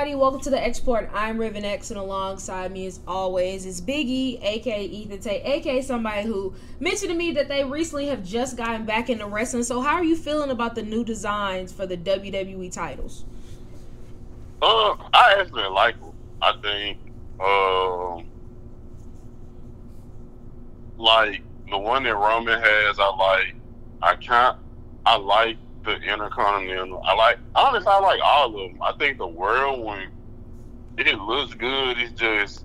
Everybody, welcome to the X Report. I'm Raven X, and alongside me, as always, is Biggie, aka Ethan Tate, aka somebody who mentioned to me that they recently have just gotten back into wrestling. So, how are you feeling about the new designs for the WWE titles? Uh, I actually like them. I think, um, like the one that Roman has, I like. I can't. I like the Intercontinental. I like honestly, I like all of them. I think the World one, it looks good. It's just,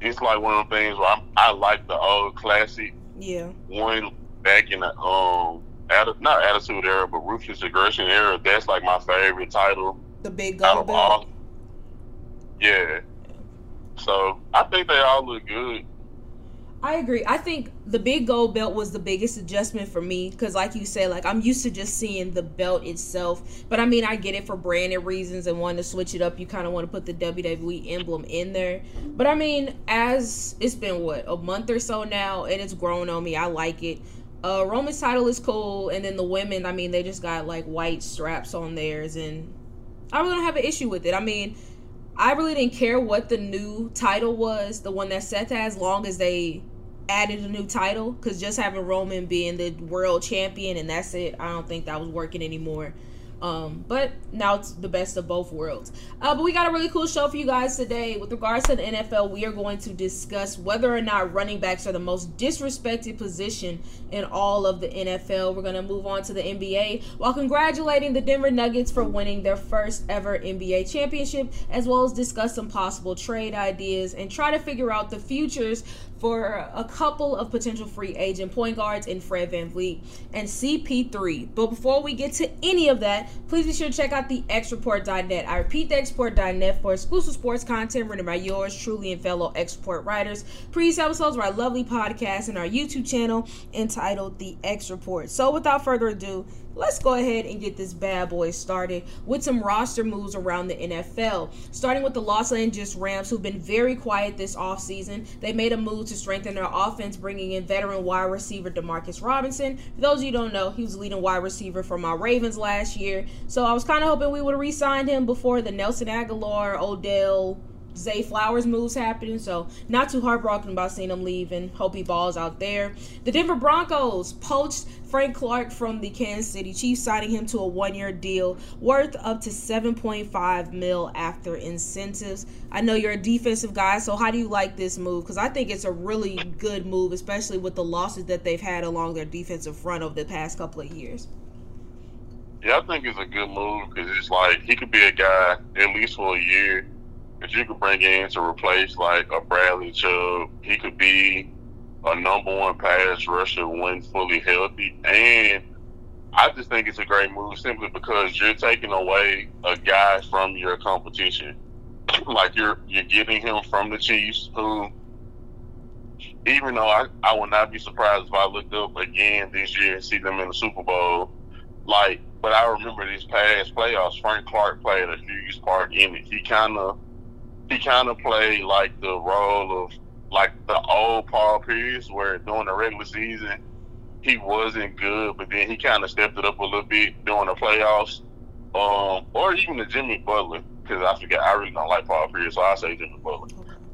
it's like one of the things where I'm, I like the old classic. Yeah. One back in the um, atti- not Attitude Era, but Ruthless Aggression Era. That's like my favorite title. The big out of belt. all. Yeah. So I think they all look good. I agree. I think the big gold belt was the biggest adjustment for me because, like you said, like I'm used to just seeing the belt itself. But I mean, I get it for branded reasons and wanting to switch it up. You kind of want to put the WWE emblem in there. But I mean, as it's been what a month or so now, and it's grown on me. I like it. Uh, Roman's title is cool, and then the women. I mean, they just got like white straps on theirs, and I really don't have an issue with it. I mean, I really didn't care what the new title was, the one that Seth has, as long as they added a new title. Because just having Roman being the world champion and that's it, I don't think that was working anymore. Um, but now it's the best of both worlds. Uh, but we got a really cool show for you guys today. With regards to the NFL, we are going to discuss whether or not running backs are the most disrespected position in all of the NFL. We're going to move on to the NBA while congratulating the Denver Nuggets for winning their first ever NBA championship, as well as discuss some possible trade ideas and try to figure out the futures for a couple of potential free agent point guards in Fred VanVleet and CP3. But before we get to any of that, please be sure to check out the xreport.net. I repeat, the xreport.net for exclusive sports content written by yours truly and fellow X Report writers. Previous episodes of our lovely podcast and our YouTube channel entitled The X Report. So without further ado, let's go ahead and get this bad boy started with some roster moves around the NFL. Starting with the Los Angeles Rams, who've been very quiet this offseason. They made a move to strengthen their offense, bringing in veteran wide receiver Demarcus Robinson. For those of you don't know, he was leading wide receiver for my Ravens last year. So I was kind of hoping we would have re signed him before the Nelson Agholor, Odell, Zay Flowers moves happening, so not too heartbroken about seeing him leave and hope he balls out there. The Denver Broncos poached Frank Clark from the Kansas City Chiefs, signing him to a one-year deal worth up to 7.5 mil after incentives. I know you're a defensive guy, so how do you like this move? Because I think it's a really good move, especially with the losses that they've had along their defensive front over the past couple of years. Yeah, I think it's a good move because it's like he could be a guy at least for a year that you could bring in to replace like a Bradley Chubb. He could be a number one pass rusher when fully healthy, and I just think it's a great move simply because you're taking away a guy from your competition. like you're you're getting him from the Chiefs, who even though I, I would not be surprised if I looked up again this year and see them in the Super Bowl. Like, but I remember these past playoffs, Frank Clark played a huge part in it. He kind of he kind of played like the role of like the old Paul Pierce, where during the regular season he wasn't good, but then he kind of stepped it up a little bit during the playoffs, um, or even the Jimmy Butler, because I forget I really don't like Paul Pierce, so I say Jimmy Butler.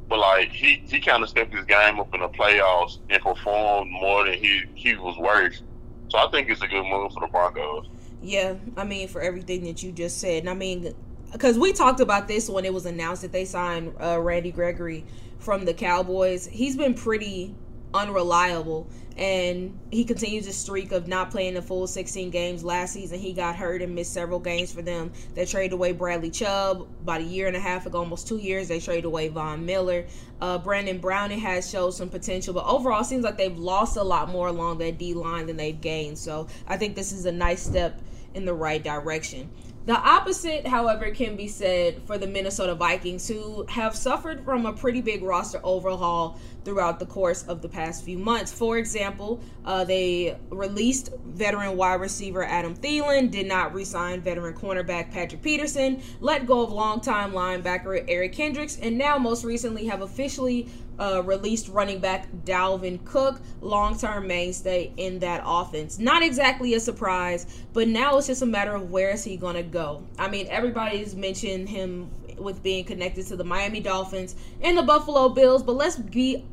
But like he, he kind of stepped his game up in the playoffs and performed more than he he was worth. So I think it's a good move for the Broncos. Yeah, I mean for everything that you just said, and I mean because we talked about this when it was announced that they signed uh, Randy Gregory from the Cowboys. He's been pretty unreliable and he continues a streak of not playing the full 16 games. Last season he got hurt and missed several games for them. They traded away bradley chubb about a year and a half ago almost two years. They traded away von miller. Uh, baron browning has showed some potential but overall seems like they've lost a lot more along that d line than they've gained. So i think this is a nice step in the right direction the opposite, however, can be said for the Minnesota Vikings, who have suffered from a pretty big roster overhaul throughout the course of the past few months. For example, uh, they released veteran wide receiver Adam Thielen, did not re-sign veteran cornerback Patrick Peterson, let go of longtime linebacker Eric Kendricks, and now most recently have officially uh, released running back Dalvin Cook, long term mainstay in that offense. Not exactly a surprise, but now it's just a matter of where is he going to go. I mean, everybody's mentioned him with being connected to the Miami Dolphins and the Buffalo Bills, but let's be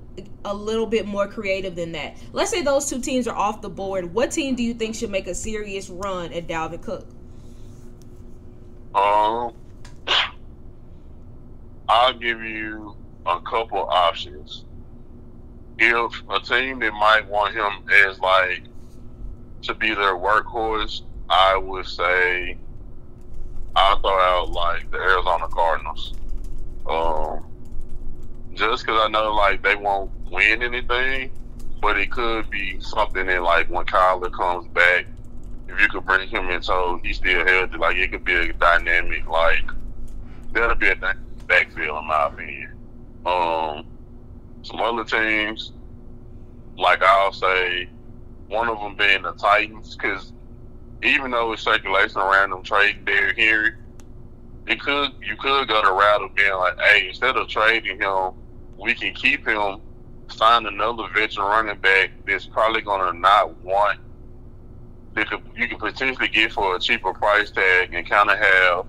a little bit more creative than that. Let's say those two teams are off the board. What team do you think should make a serious run at Dalvin Cook? Um, I'll give you a couple options. If a team that might want him as like to be their workhorse, I would say I'll throw out like the Arizona Cardinals. Um, just because I know like they won't win anything, but it could be something that like when Kyler comes back, if you could bring him in so he's still healthy, like it could be a dynamic like that'll be a backfield in my opinion. Um, some other teams, like I'll say, one of them being the Titans, because even though it's circulation around them trading Derrick Henry, it could you could go the route of being like, hey, instead of trading him, we can keep him, sign another veteran running back that's probably gonna not want that you could potentially get for a cheaper price tag and kind of have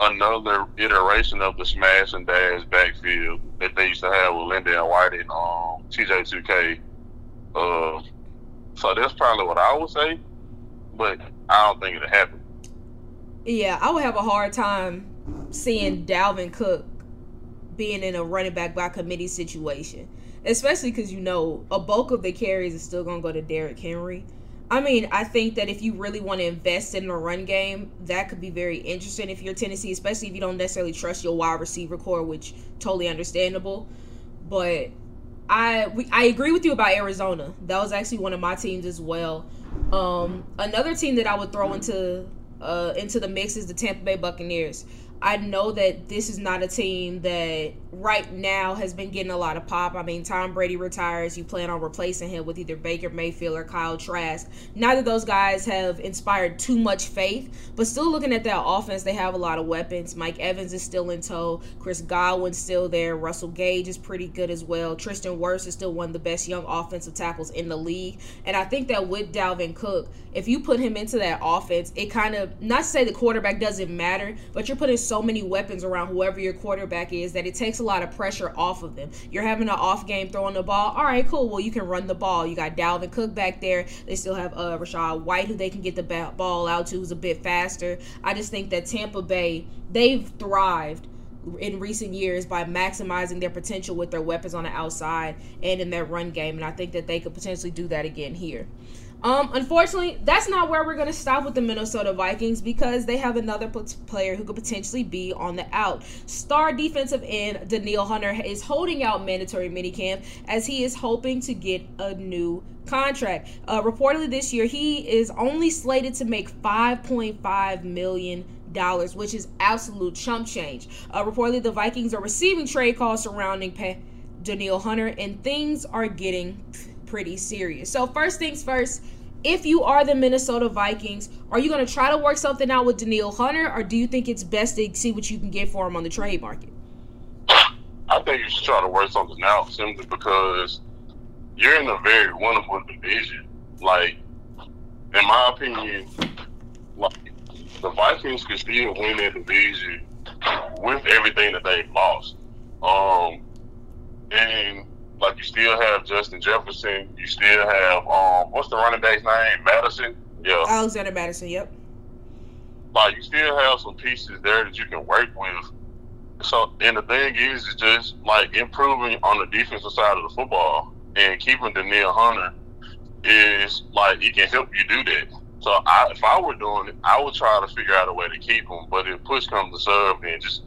another iteration of the smash and dash backfield that they used to have with LenDale White and um, CJ2K. Uh, so that's probably what I would say, but I don't think it'll happen. Yeah, I would have a hard time seeing Dalvin Cook being in a running back by committee situation, especially because you know a bulk of the carries is still going to go to Derrick Henry. I mean, I think that if you really want to invest in a run game, that could be very interesting if you're Tennessee, especially if you don't necessarily trust your wide receiver core, which totally understandable. But I we, I agree with you about Arizona. That was actually one of my teams as well. Um, another team that I would throw into uh, into the mix is the Tampa Bay Buccaneers. I know that this is not a team that right now has been getting a lot of pop. I mean, Tom Brady retires. You plan on replacing him with either Baker Mayfield or Kyle Trask. Neither of those guys have inspired too much faith, but still looking at that offense, they have a lot of weapons. Mike Evans is still in tow. Chris Godwin's still there. Russell Gage is pretty good as well. Tristan Wirfs is still one of the best young offensive tackles in the league. And I think that with Dalvin Cook, if you put him into that offense, it kind of, not to say the quarterback doesn't matter, but you're putting so so many weapons around whoever your quarterback is that it takes a lot of pressure off of them. You're having an off game throwing the ball. All right, cool. Well, you can run the ball. You got Dalvin Cook back there. They still have uh, Rachaad White, who they can get the ball out to, who's a bit faster. I just think that Tampa Bay, they've thrived in recent years by maximizing their potential with their weapons on the outside and in their run game. And I think that they could potentially do that again here. Um, unfortunately, that's not where we're going to stop with the Minnesota Vikings because they have another player who could potentially be on the out. Star defensive end Danielle Hunter is holding out mandatory minicamp as he is hoping to get a new contract. Uh, reportedly, this year he is only slated to make 5.5 million dollars, which is absolute chump change. Uh, reportedly, the Vikings are receiving trade calls surrounding pa- Hunter, and things are getting pretty serious. So first things first, if you are the Minnesota Vikings, are you going to try to work something out with Danielle Hunter, or do you think it's best to see what you can get for him on the trade market? I think you should try to work something out simply because you're in a very winnable division. Like, in my opinion, like the Vikings could still win that division with everything that they've lost. Um, and like you still have Justin Jefferson. You still have um, what's the running back's name? Mattison. Yeah. Alexander Mattison. Yep. Like you still have some pieces there that you can work with. So, and the thing is, is just like improving on the defensive side of the football and keeping Danielle Hunter is like it can help you do that. So, I, if I were doing it, I would try to figure out a way to keep him. But if push comes to shove, then just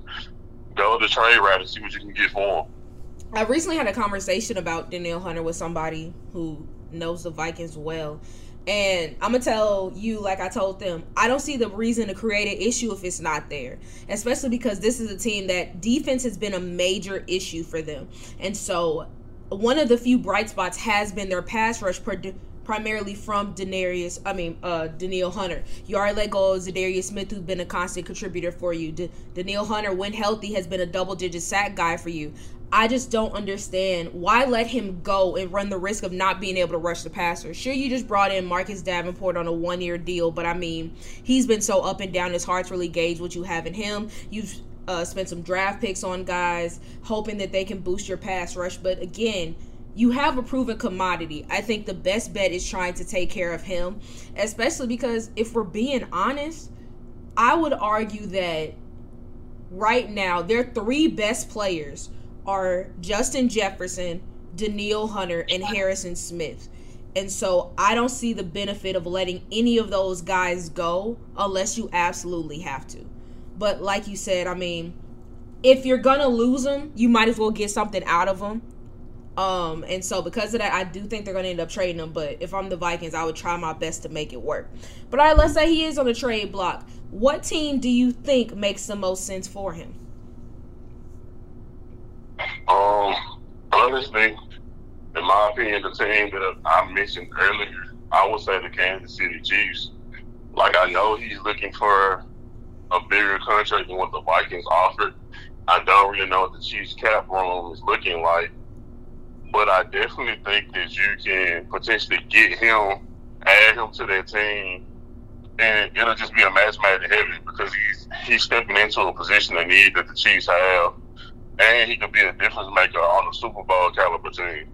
go the trade route and see what you can get for him. I recently had a conversation about Danielle Hunter with somebody who knows the Vikings well. And I'm gonna tell you, like I told them, I don't see the reason to create an issue if it's not there. Especially because this is a team that defense has been a major issue for them. And so one of the few bright spots has been their pass rush primarily from Denarius, I mean, uh, Danielle Hunter. You already let go of Za'Darius Smith, who's been a constant contributor for you. D- Hunter, when healthy, has been a double digit sack guy for you. I just don't understand why let him go and run the risk of not being able to rush the passer. Sure, you just brought in Marcus Davenport on a one year deal, but I mean, he's been so up and down, it's hard to really gauge what you have in him. You've uh, spent some draft picks on guys, hoping that they can boost your pass rush, but again, you have a proven commodity. I think the best bet is trying to take care of him, especially because if we're being honest, I would argue that right now their three best players are Justin Jefferson, Danielle Hunter, and Harrison Smith. And so I don't see the benefit of letting any of those guys go unless you absolutely have to. But like you said, I mean, if you're gonna lose them, you might as well get something out of them. Um, and so because of that, I do think they're gonna end up trading him. But if I'm the Vikings, I would try my best to make it work. But all right, let's say he is on the trade block. What team do you think makes the most sense for him? Um, honestly, in my opinion, the team that I mentioned earlier, I would say the Kansas City Chiefs. Like I know he's looking for a bigger contract than what the Vikings offered. I don't really know what the Chiefs cap room is looking like, but I definitely think that you can potentially get him, add him to that team, and it'll just be a match made in heaven because he's he's stepping into a position of need that the Chiefs have and he could be a difference maker on a Super Bowl caliber team.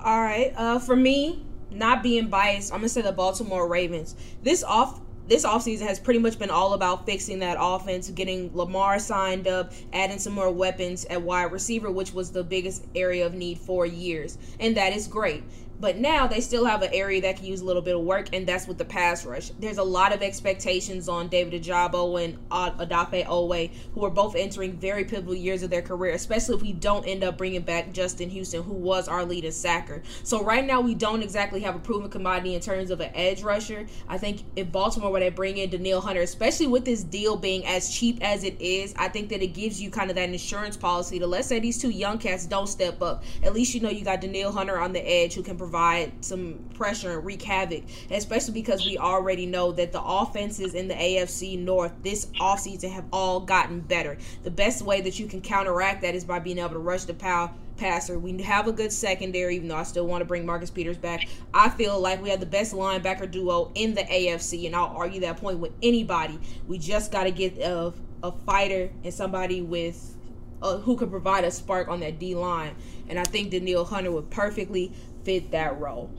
All right. Uh, for me, not being biased, I'm gonna say the Baltimore Ravens. This off this offseason has pretty much been all about fixing that offense, getting Lamar signed up, adding some more weapons at wide receiver, which was the biggest area of need for years. And that is great. But now they still have an area that can use a little bit of work, and that's with the pass rush. There's a lot of expectations on David Ojabo and Odafe Oweh, who are both entering very pivotal years of their career, especially if we don't end up bringing back Justin Houston, who was our leading sacker. So right now we don't exactly have a proven commodity in terms of an edge rusher. I think if Baltimore were to bring in Danielle Hunter, especially with this deal being as cheap as it is, I think that it gives you kind of that insurance policy to let's say these two young cats don't step up. At least you know you got Danielle Hunter on the edge who can provide provide some pressure and wreak havoc, especially because we already know that the offenses in the AFC North this offseason have all gotten better. The best way that you can counteract that is by being able to rush the power passer. We have a good secondary, even though I still want to bring Marcus Peters back. I feel like we have the best linebacker duo in the AFC, and I'll argue that point with anybody. We just got to get a, a fighter and somebody with uh, who could provide a spark on that D line. And I think Danielle Hunter would perfectly fit that role.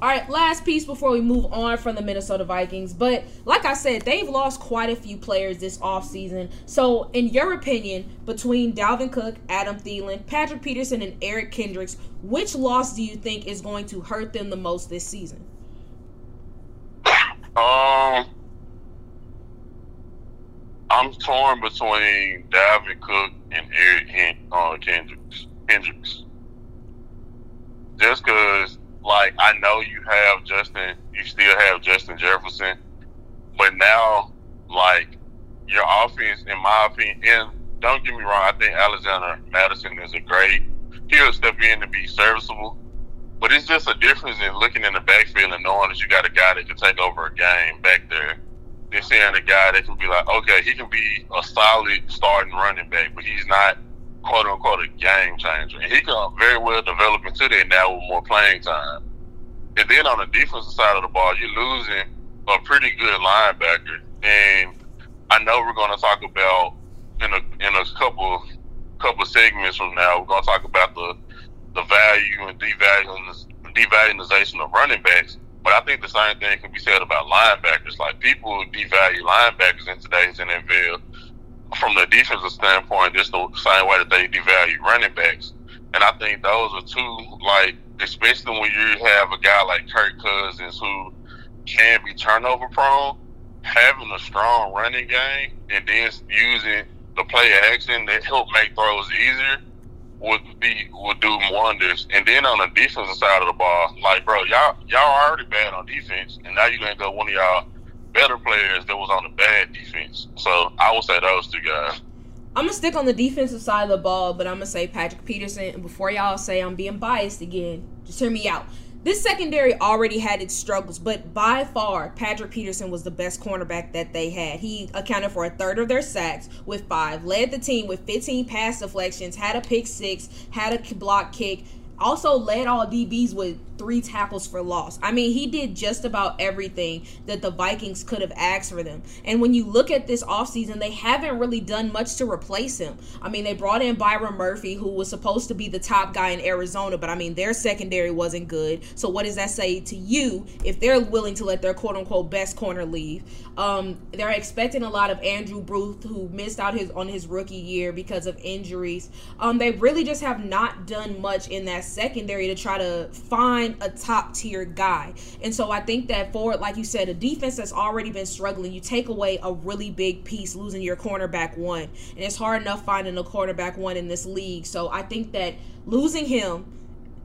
All right, last piece before we move on from the Minnesota Vikings. But like I said, they've lost quite a few players this offseason. So, in your opinion, between Dalvin Cook, Adam Thielen, Patrick Peterson, and Eric Kendricks, which loss do you think is going to hurt them the most this season? Um, I'm torn between Dalvin Cook and Eric uh, Kendricks. Kendricks just because, like, I know you have Justin, you still have Justin Jefferson, but now, like, your offense, in my opinion, and don't get me wrong, I think Alexander Mattison is a great. He'll step in to be serviceable, but it's just a difference in looking in the backfield and knowing that you got a guy that can take over a game back there. They're seeing a guy that can be like, okay, he can be a solid starting running back, but he's not quote unquote a game changer. And he can very well develop into that now with more playing time. And then on the defensive side of the ball, you're losing a pretty good linebacker. And I know we're going to talk about in a in a couple couple segments from now. We're going to talk about the the value and devaluing devaluation of running backs. But I think the same thing can be said about linebackers. Like people devalue linebackers in today's NFL from the defensive standpoint, it's the same way that they devalue running backs. And I think those are two, like, especially when you have a guy like Kirk Cousins who can be turnover prone, having a strong running game and then using the play action that help make throws easier would be would do wonders. And then on the defensive side of the ball, like bro, y'all y'all already bad on defense, and now you're gonna go one of y'all better players that was on the bad defense. So I would say those two guys. I'm gonna stick on the defensive side of the ball, but I'm gonna say Patrick Peterson. And before y'all say I'm being biased again, just hear me out. this secondary already had its struggles, but by far, Patrick Peterson was the best cornerback that they had. He accounted for a third of their sacks with five, led the team with 15 pass deflections, had a pick six, had a block kick, also led all DBs with three tackles for loss. I mean, he did just about everything that the Vikings could have asked for them. And when you look at this offseason, they haven't really done much to replace him. I mean, they brought in Byron Murphy, who was supposed to be the top guy in Arizona, but I mean, their secondary wasn't good. So, what does that say to you if they're willing to let their quote unquote best corner leave? Um, they're expecting a lot of Andrew Booth, who missed out his on his rookie year because of injuries. Um, they really just have not done much in that secondary to try to find a top tier guy. And so I think that for like you said, a defense that's already been struggling, you take away a really big piece, losing your cornerback one. And it's hard enough finding a cornerback one in this league. So I think that losing him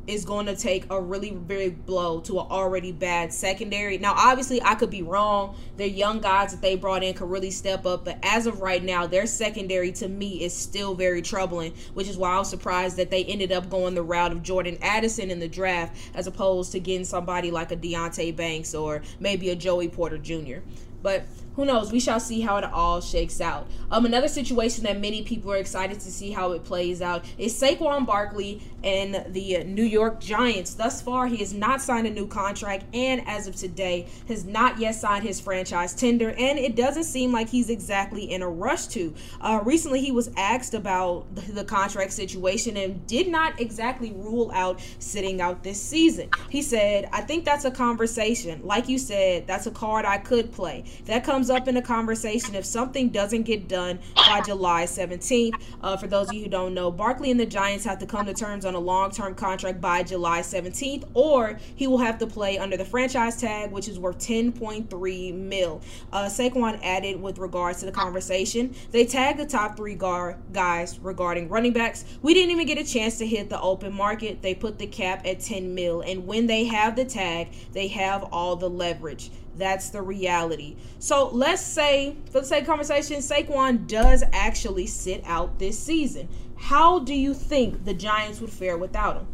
is going to take a really big blow to an already bad secondary. Now, obviously, I could be wrong. Their young guys that they brought in could really step up, but as of right now, their secondary to me is still very troubling, which is why I was surprised that they ended up going the route of Jordan Addison in the draft as opposed to getting somebody like a Deonte Banks or maybe a Joey Porter Jr. But who knows? We shall see how it all shakes out. Um, another situation that many people are excited to see how it plays out is Saquon Barkley and the New York Giants. Thus far, he has not signed a new contract, and as of today, has not yet signed his franchise tender. And it doesn't seem like he's exactly in a rush to. Uh, recently, he was asked about the contract situation and did not exactly rule out sitting out this season. He said, "I think that's a conversation. Like you said, that's a card I could play. That comes." up in a conversation if something doesn't get done by July 17th. Uh, for those of you who don't know, Barkley and the Giants have to come to terms on a long term contract by July 17th, or he will have to play under the franchise tag, which is worth 10.3 mil. Uh, Saquon added with regards to the conversation, they tagged the top three guard guys regarding running backs. We didn't even get a chance to hit the open market. They put the cap at 10 mil, and when they have the tag, they have all the leverage. That's the reality. So let's say, for the sake of conversation, Saquon does actually sit out this season. How do you think the Giants would fare without him?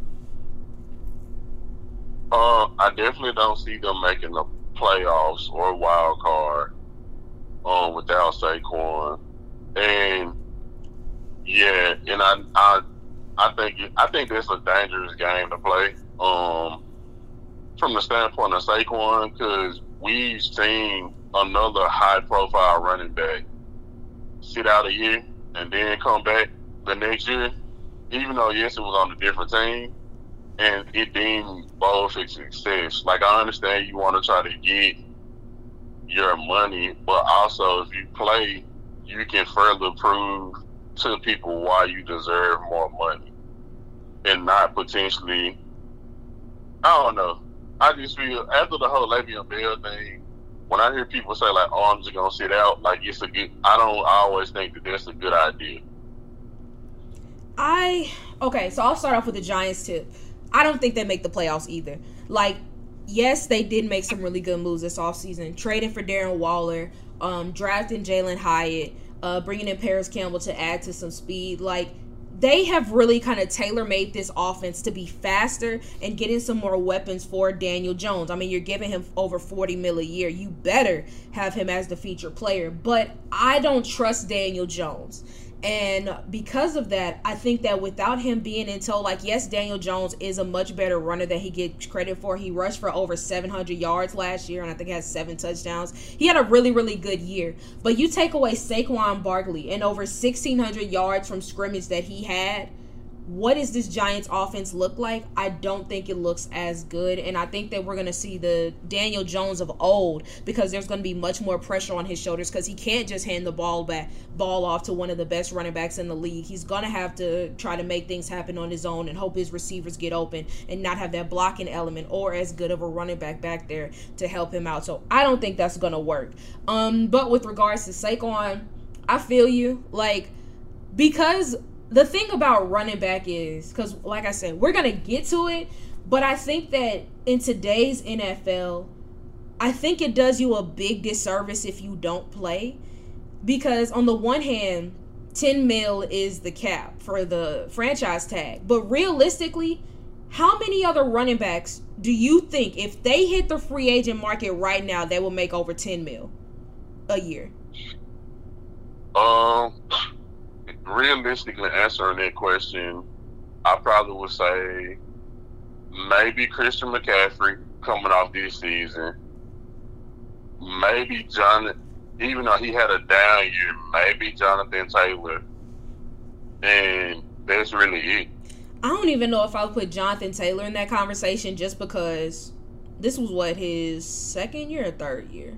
Uh, I definitely don't see them making the playoffs or wild card um, without Saquon. And yeah, and I, I, I think I think this is a dangerous game to play. Um, from the standpoint of Saquon, because we've seen another high profile running back sit out a year and then come back the next year, even though yes it was on a different team and it deemed both a success. Like I understand you want to try to get your money, but also if you play, you can further prove to people why you deserve more money and not potentially I don't know. I just feel after the whole Le'Veon Bell thing, when I hear people say like, "Oh, I'm just gonna sit out," like it's a good. I don't. I always think that that's a good idea. I okay, so I'll start off with the Giants tip. I don't think they make the playoffs either. Like, yes, they did make some really good moves this offseason. Trading for Darren Waller, um, drafting Jalin Hyatt, uh, bringing in Parris Campbell to add to some speed. Like, they have really kind of tailor made this offense to be faster and getting some more weapons for Daniel Jones. I mean, you're giving him over 40 mil a year. You better have him as the feature player. But I don't trust Daniel Jones. And because of that, I think that without him being in tow, like, yes, Daniel Jones is a much better runner than he gets credit for. He rushed for over 700 yards last year, and I think has seven touchdowns. He had a really, really good year. But you take away Saquon Barkley and over 1,600 yards from scrimmage that he had what does this Giants offense look like? I don't think it looks as good. And I think that we're going to see the Daniel Jones of old because there's going to be much more pressure on his shoulders because he can't just hand the ball back, ball off to one of the best running backs in the league. He's going to have to try to make things happen on his own and hope his receivers get open and not have that blocking element or as good of a running back back there to help him out. So I don't think that's going to work. Um, but with regards to Saquon, I feel you. Like, because the thing about running back is because, like I said, we're gonna get to it, but I think that in today's NFL, I think it does you a big disservice if you don't play, because on the one hand, 10 mil is the cap for the franchise tag, but realistically, how many other running backs do you think if they hit the free agent market right now, they will make over 10 mil a year? Um, realistically answering that question, I probably would say maybe Christian McCaffrey coming off this season. Maybe John, even though he had a down year, maybe Jonathan Taylor. And that's really it. I don't even know if I would put Jonathan Taylor in that conversation just because this was what his second year or third year.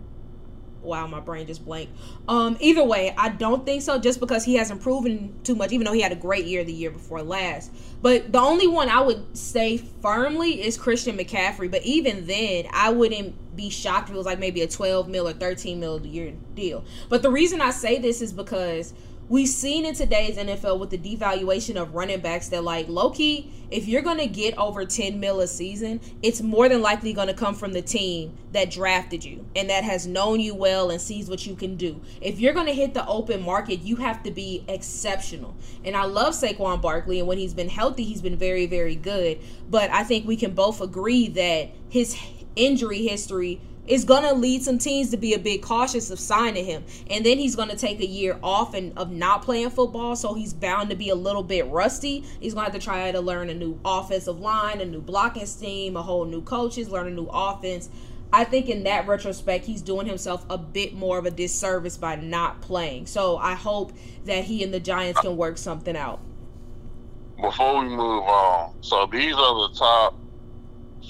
Wow, my brain just blanked. Um, either way, I don't think so. Just because he hasn't proven too much, even though he had a great year the year before last. But the only one I would say firmly is Christian McCaffrey. But even then, I wouldn't be shocked if it was like maybe a 12 mil or 13 mil a year deal. But the reason I say this is because we've seen in today's NFL with the devaluation of running backs that like Loki, if you're gonna get over 10 mil a season, it's more than likely gonna come from the team that drafted you and that has known you well and sees what you can do. If you're gonna hit the open market, you have to be exceptional. And I love Saquon Barkley, and when he's been healthy, he's been very, very good. But I think we can both agree that his injury history is going to lead some teams to be a bit cautious of signing him. And then he's going to take a year off and of not playing football, so he's bound to be a little bit rusty. He's going to have to try to learn a new offensive line, a new blocking scheme, a whole new coaches, learn a new offense. I think in that retrospect, he's doing himself a bit more of a disservice by not playing. So I hope that he and the Giants can work something out. Before we move on, so these are the top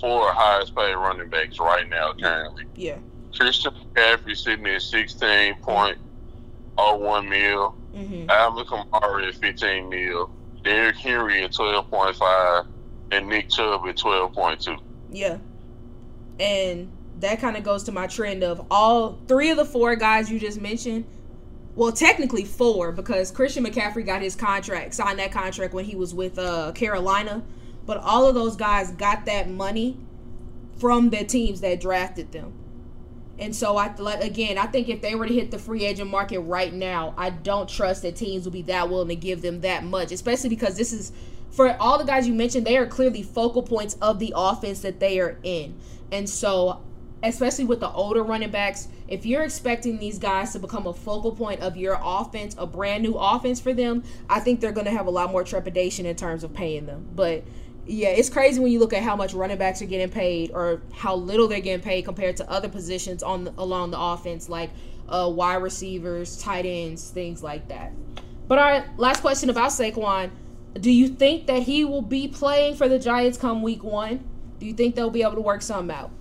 four highest paid running backs right now currently. Yeah. Christian McCaffrey sitting at sixteen point oh one mil. Mm-hmm. Alvin Kamara at fifteen mil. Derrick Henry at twelve point five, and Nick Chubb at twelve point two. Yeah. And that kind of goes to my trend of all three of the four guys you just mentioned. Well, technically four because Christian McCaffrey got his contract, signed that contract when he was with uh, Carolina but all of those guys got that money from the teams that drafted them. And so I again, I think if they were to hit the free agent market right now, I don't trust that teams will be that willing to give them that much, especially because this is for all the guys you mentioned, they are clearly focal points of the offense that they are in. And so especially with the older running backs, if you're expecting these guys to become a focal point of your offense, a brand new offense for them, I think they're going to have a lot more trepidation in terms of paying them. But yeah, it's crazy when you look at how much running backs are getting paid or how little they're getting paid compared to other positions on the, along the offense, like uh, wide receivers, tight ends, things like that. But right, last question about Saquon. Do you think that he will be playing for the Giants come week one? Do you think they'll be able to work something out?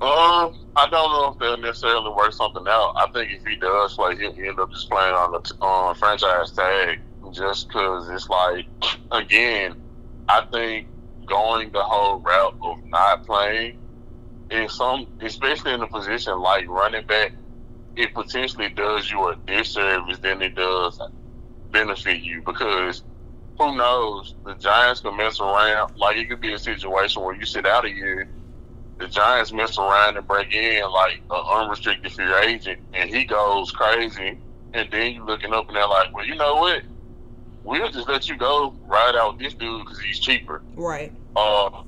Um, I don't know if they'll necessarily work something out. I think if he does play, he'll end up just playing on the on franchise tag just because it's like, again, I think going the whole route of not playing in some, especially in a position like running back, it potentially does you a disservice than it does benefit you because who knows? The Giants can mess around. Like it could be a situation where you sit out a year, the Giants mess around and break in like an unrestricted free agent, and he goes crazy, and then you're looking up and they're like, well, you know what? We'll just let you go ride out with this dude because he's cheaper. Right. Uh,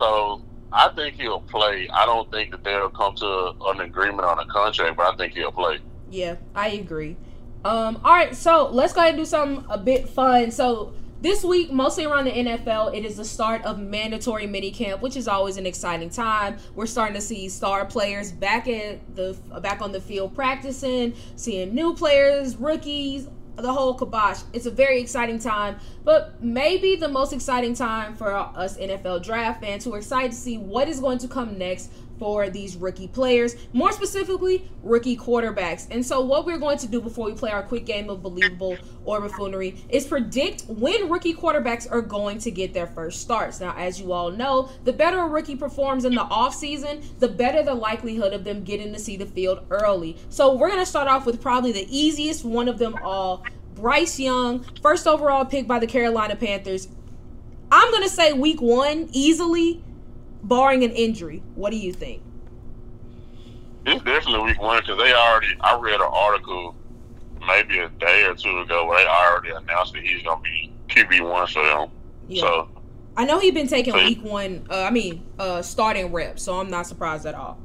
so I think he'll play. I don't think that they'll come to an agreement on a contract, but I think he'll play. Yeah, I agree. Um, all right, so let's go ahead and do something a bit fun. So this week, mostly around the NFL, it is the start of mandatory minicamp, which is always an exciting time. We're starting to see star players back at the back on the field practicing, seeing new players, rookies, the whole kibosh. It's a very exciting time, but maybe the most exciting time for us NFL draft fans who are excited to see what is going to come next for these rookie players, more specifically, rookie quarterbacks. And so, what we're going to do before we play our quick game of believable or buffoonery is predict when rookie quarterbacks are going to get their first starts. Now, as you all know, the better a rookie performs in the offseason, the better the likelihood of them getting to see the field early. So, we're going to start off with probably the easiest one of them all. Bryce Young, first overall pick by the Carolina Panthers. I'm going to say week one easily barring an injury. What do you think? It's definitely week one because they already. I read an article maybe a day or two ago where they already announced that he's gonna be QB one for them. Yeah. So I know he's been taking week one. Uh, I mean, uh, starting reps, so I'm not surprised at all.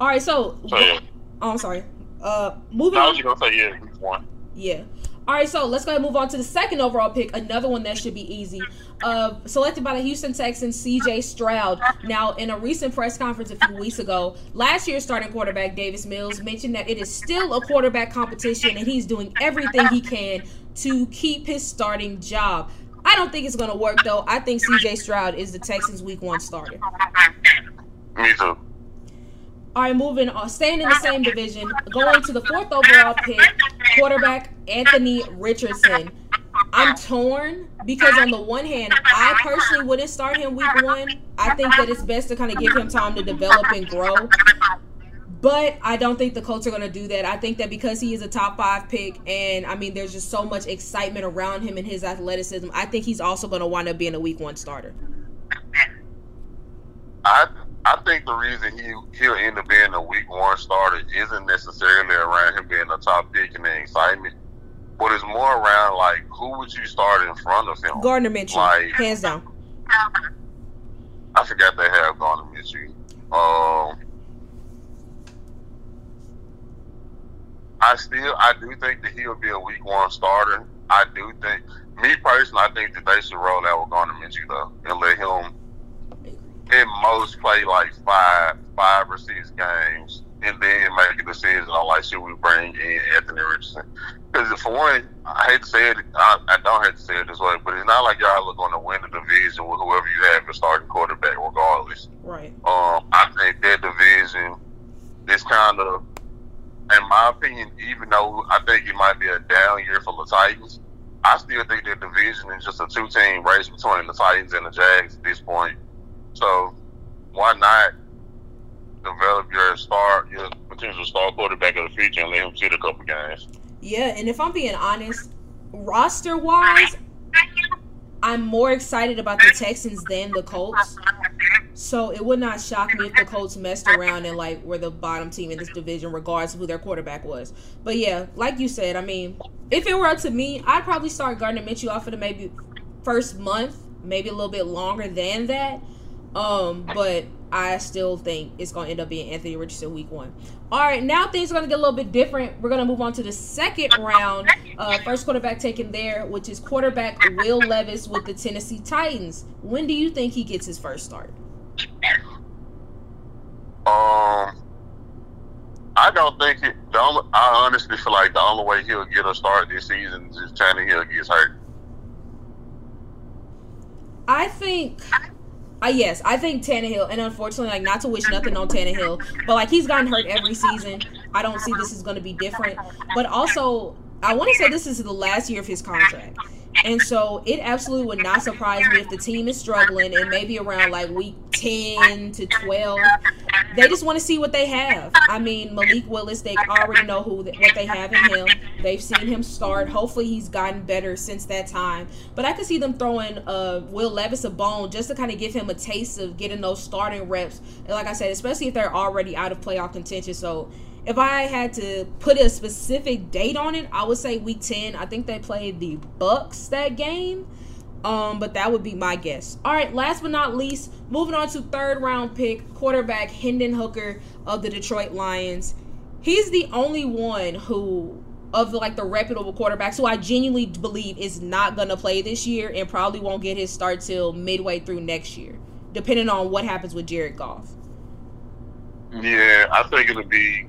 All right, so, so yeah. oh, I'm sorry. Uh, moving. I was gonna say yeah, week one. Yeah. All right, so let's go and move on to the second overall pick. Another one that should be easy. Uh, selected by the Houston Texans, C.J. Stroud. Now, in a recent press conference a few weeks ago, last year's starting quarterback Davis Mills mentioned that it is still a quarterback competition, and he's doing everything he can to keep his starting job. I don't think it's going to work though. I think C.J. Stroud is the Texans' Week One starter. Me too. Right, moving on. Staying in the same division, going to the fourth overall pick, quarterback Anthony Richardson. I'm torn because on the one hand, I personally wouldn't start him week one. I think that it's best to kind of give him time to develop and grow. But I don't think the Colts are going to do that. I think that because he is a top five pick, and I mean, there's just so much excitement around him and his athleticism, I think he's also going to wind up being a week one starter. I I think the reason he he'll end up being a week one starter isn't necessarily around him being a top pick and the excitement, but it's more around like who would you start in front of him? Gardner Minshew, like, hands down. I forgot they have Gardner Minshew. Um, I still, I do think that he'll be a week one starter. I do think, me personally, I think that they should roll out with Gardner Minshew though, and let him at most play like five, five or six games, and then make a decision on like should we bring in Anthony Richardson? Because for one, I hate to say it, I, I don't hate to say it this way, but it's not like y'all are going to win the division with whoever you have as starting quarterback, regardless. Right. Um, I think that division is kind of in my opinion, even though I think it might be a down year for the Titans, I still think the division is just a two team race between the Titans and the Jags at this point. So why not develop your star, your potential star quarterback of the future and let him sit a couple games? Yeah, and if I'm being honest, roster wise, I'm more excited about the Texans than the Colts. So it would not shock me if the Colts messed around and like were the bottom team in this division, regardless of who their quarterback was. But yeah, like you said, I mean, if it were up to me, I'd probably start Gardner Minshew off of the maybe first month, maybe a little bit longer than that. Um, but I still think it's going to end up being Anthony Richardson week one. All right, now things are going to get a little bit different. We're going to move on to the second round. Uh, first quarterback taken there, which is quarterback Will Levis with the Tennessee Titans. When do you think he gets his first start? Um, I don't think it. The only, I honestly feel like the only way he'll get a start this season is if Tannehill gets hurt. I think uh, yes, I think Tannehill, and unfortunately, like not to wish nothing on Tannehill, but like he's gotten hurt every season. I don't see this is going to be different. But also, I want to say this is the last year of his contract. And so it absolutely would not surprise me if the team is struggling and maybe around like week 10 to 12, they just want to see what they have. I mean, Malik Willis, they already know who what they have in him. They've seen him start. Hopefully, he's gotten better since that time. But I could see them throwing uh, Will Levis a bone just to kind of give him a taste of getting those starting reps. And like I said, especially if they're already out of playoff contention. So if I had to put a specific date on it, I would say week 10. I think they played the Bucks that game. Um, but that would be my guess. All right, last but not least, moving on to third round pick, quarterback Hendon Hooker of the Detroit Lions. He's the only one who of like the reputable quarterbacks who I genuinely believe is not gonna play this year and probably won't get his start till midway through next year, depending on what happens with Jared Goff. Yeah, I think it'll be,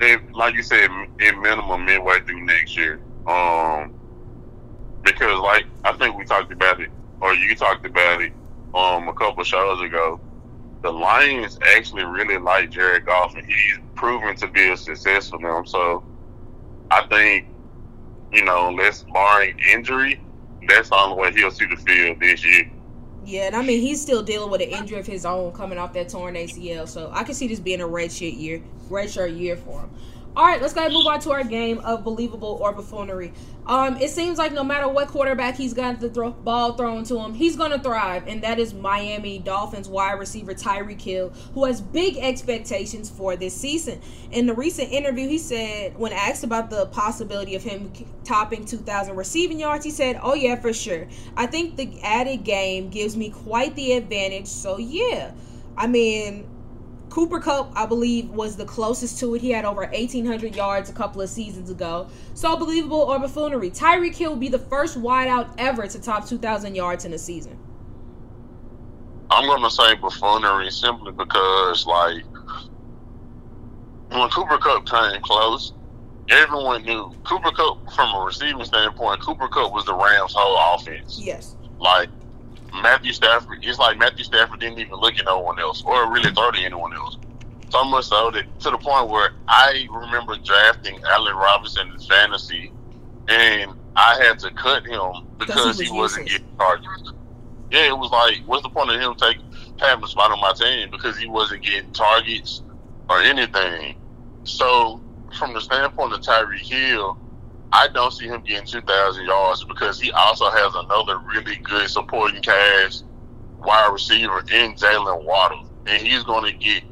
if, like you said, in minimum midway through next year. Um, because like I think we talked about it, or you talked about it, um, a couple shows ago. The Lions actually really like Jared Goff, and he's proven to be a success for them. So, I think, you know, unless barring injury, that's the only way he'll see the field this year. Yeah, and I mean he's still dealing with an injury of his own coming off that torn ACL, so I can see this being a red shit year, red shirt year for him. All right, let's go ahead and move on to our game of believable or buffoonery. Um, it seems like no matter what quarterback he's got the throw, ball thrown to him, he's going to thrive, and that is Miami Dolphins wide receiver Tyreek Hill, who has big expectations for this season. In the recent interview, he said, when asked about the possibility of him topping 2,000 receiving yards, he said, "Oh yeah, for sure. I think the added game gives me quite the advantage. So yeah, I mean." Cooper Kupp, I believe, was the closest to it. He had over 1,800 yards a couple of seasons ago. So believable or buffoonery. Tyreek Hill will be the first wideout ever to top 2,000 yards in a season. I'm going to say buffoonery simply because, like, when Cooper Kupp came close, everyone knew Cooper Kupp, from a receiving standpoint, Cooper Kupp was the Rams' whole offense. Yes. Like, Matthew Stafford, it's like Matthew Stafford didn't even look at no one else or really throw to anyone else. So much so that to the point where I remember drafting Allen Robinson in fantasy, and I had to cut him because he, was not getting targets. Yeah, it was like, what's the point of him taking having a spot on my team because he wasn't getting targets or anything. So, from the standpoint of Tyreek Hill, I don't see him getting 2,000 yards because he also has another really good supporting cast wide receiver in Jaylen Waddle, and he's going to get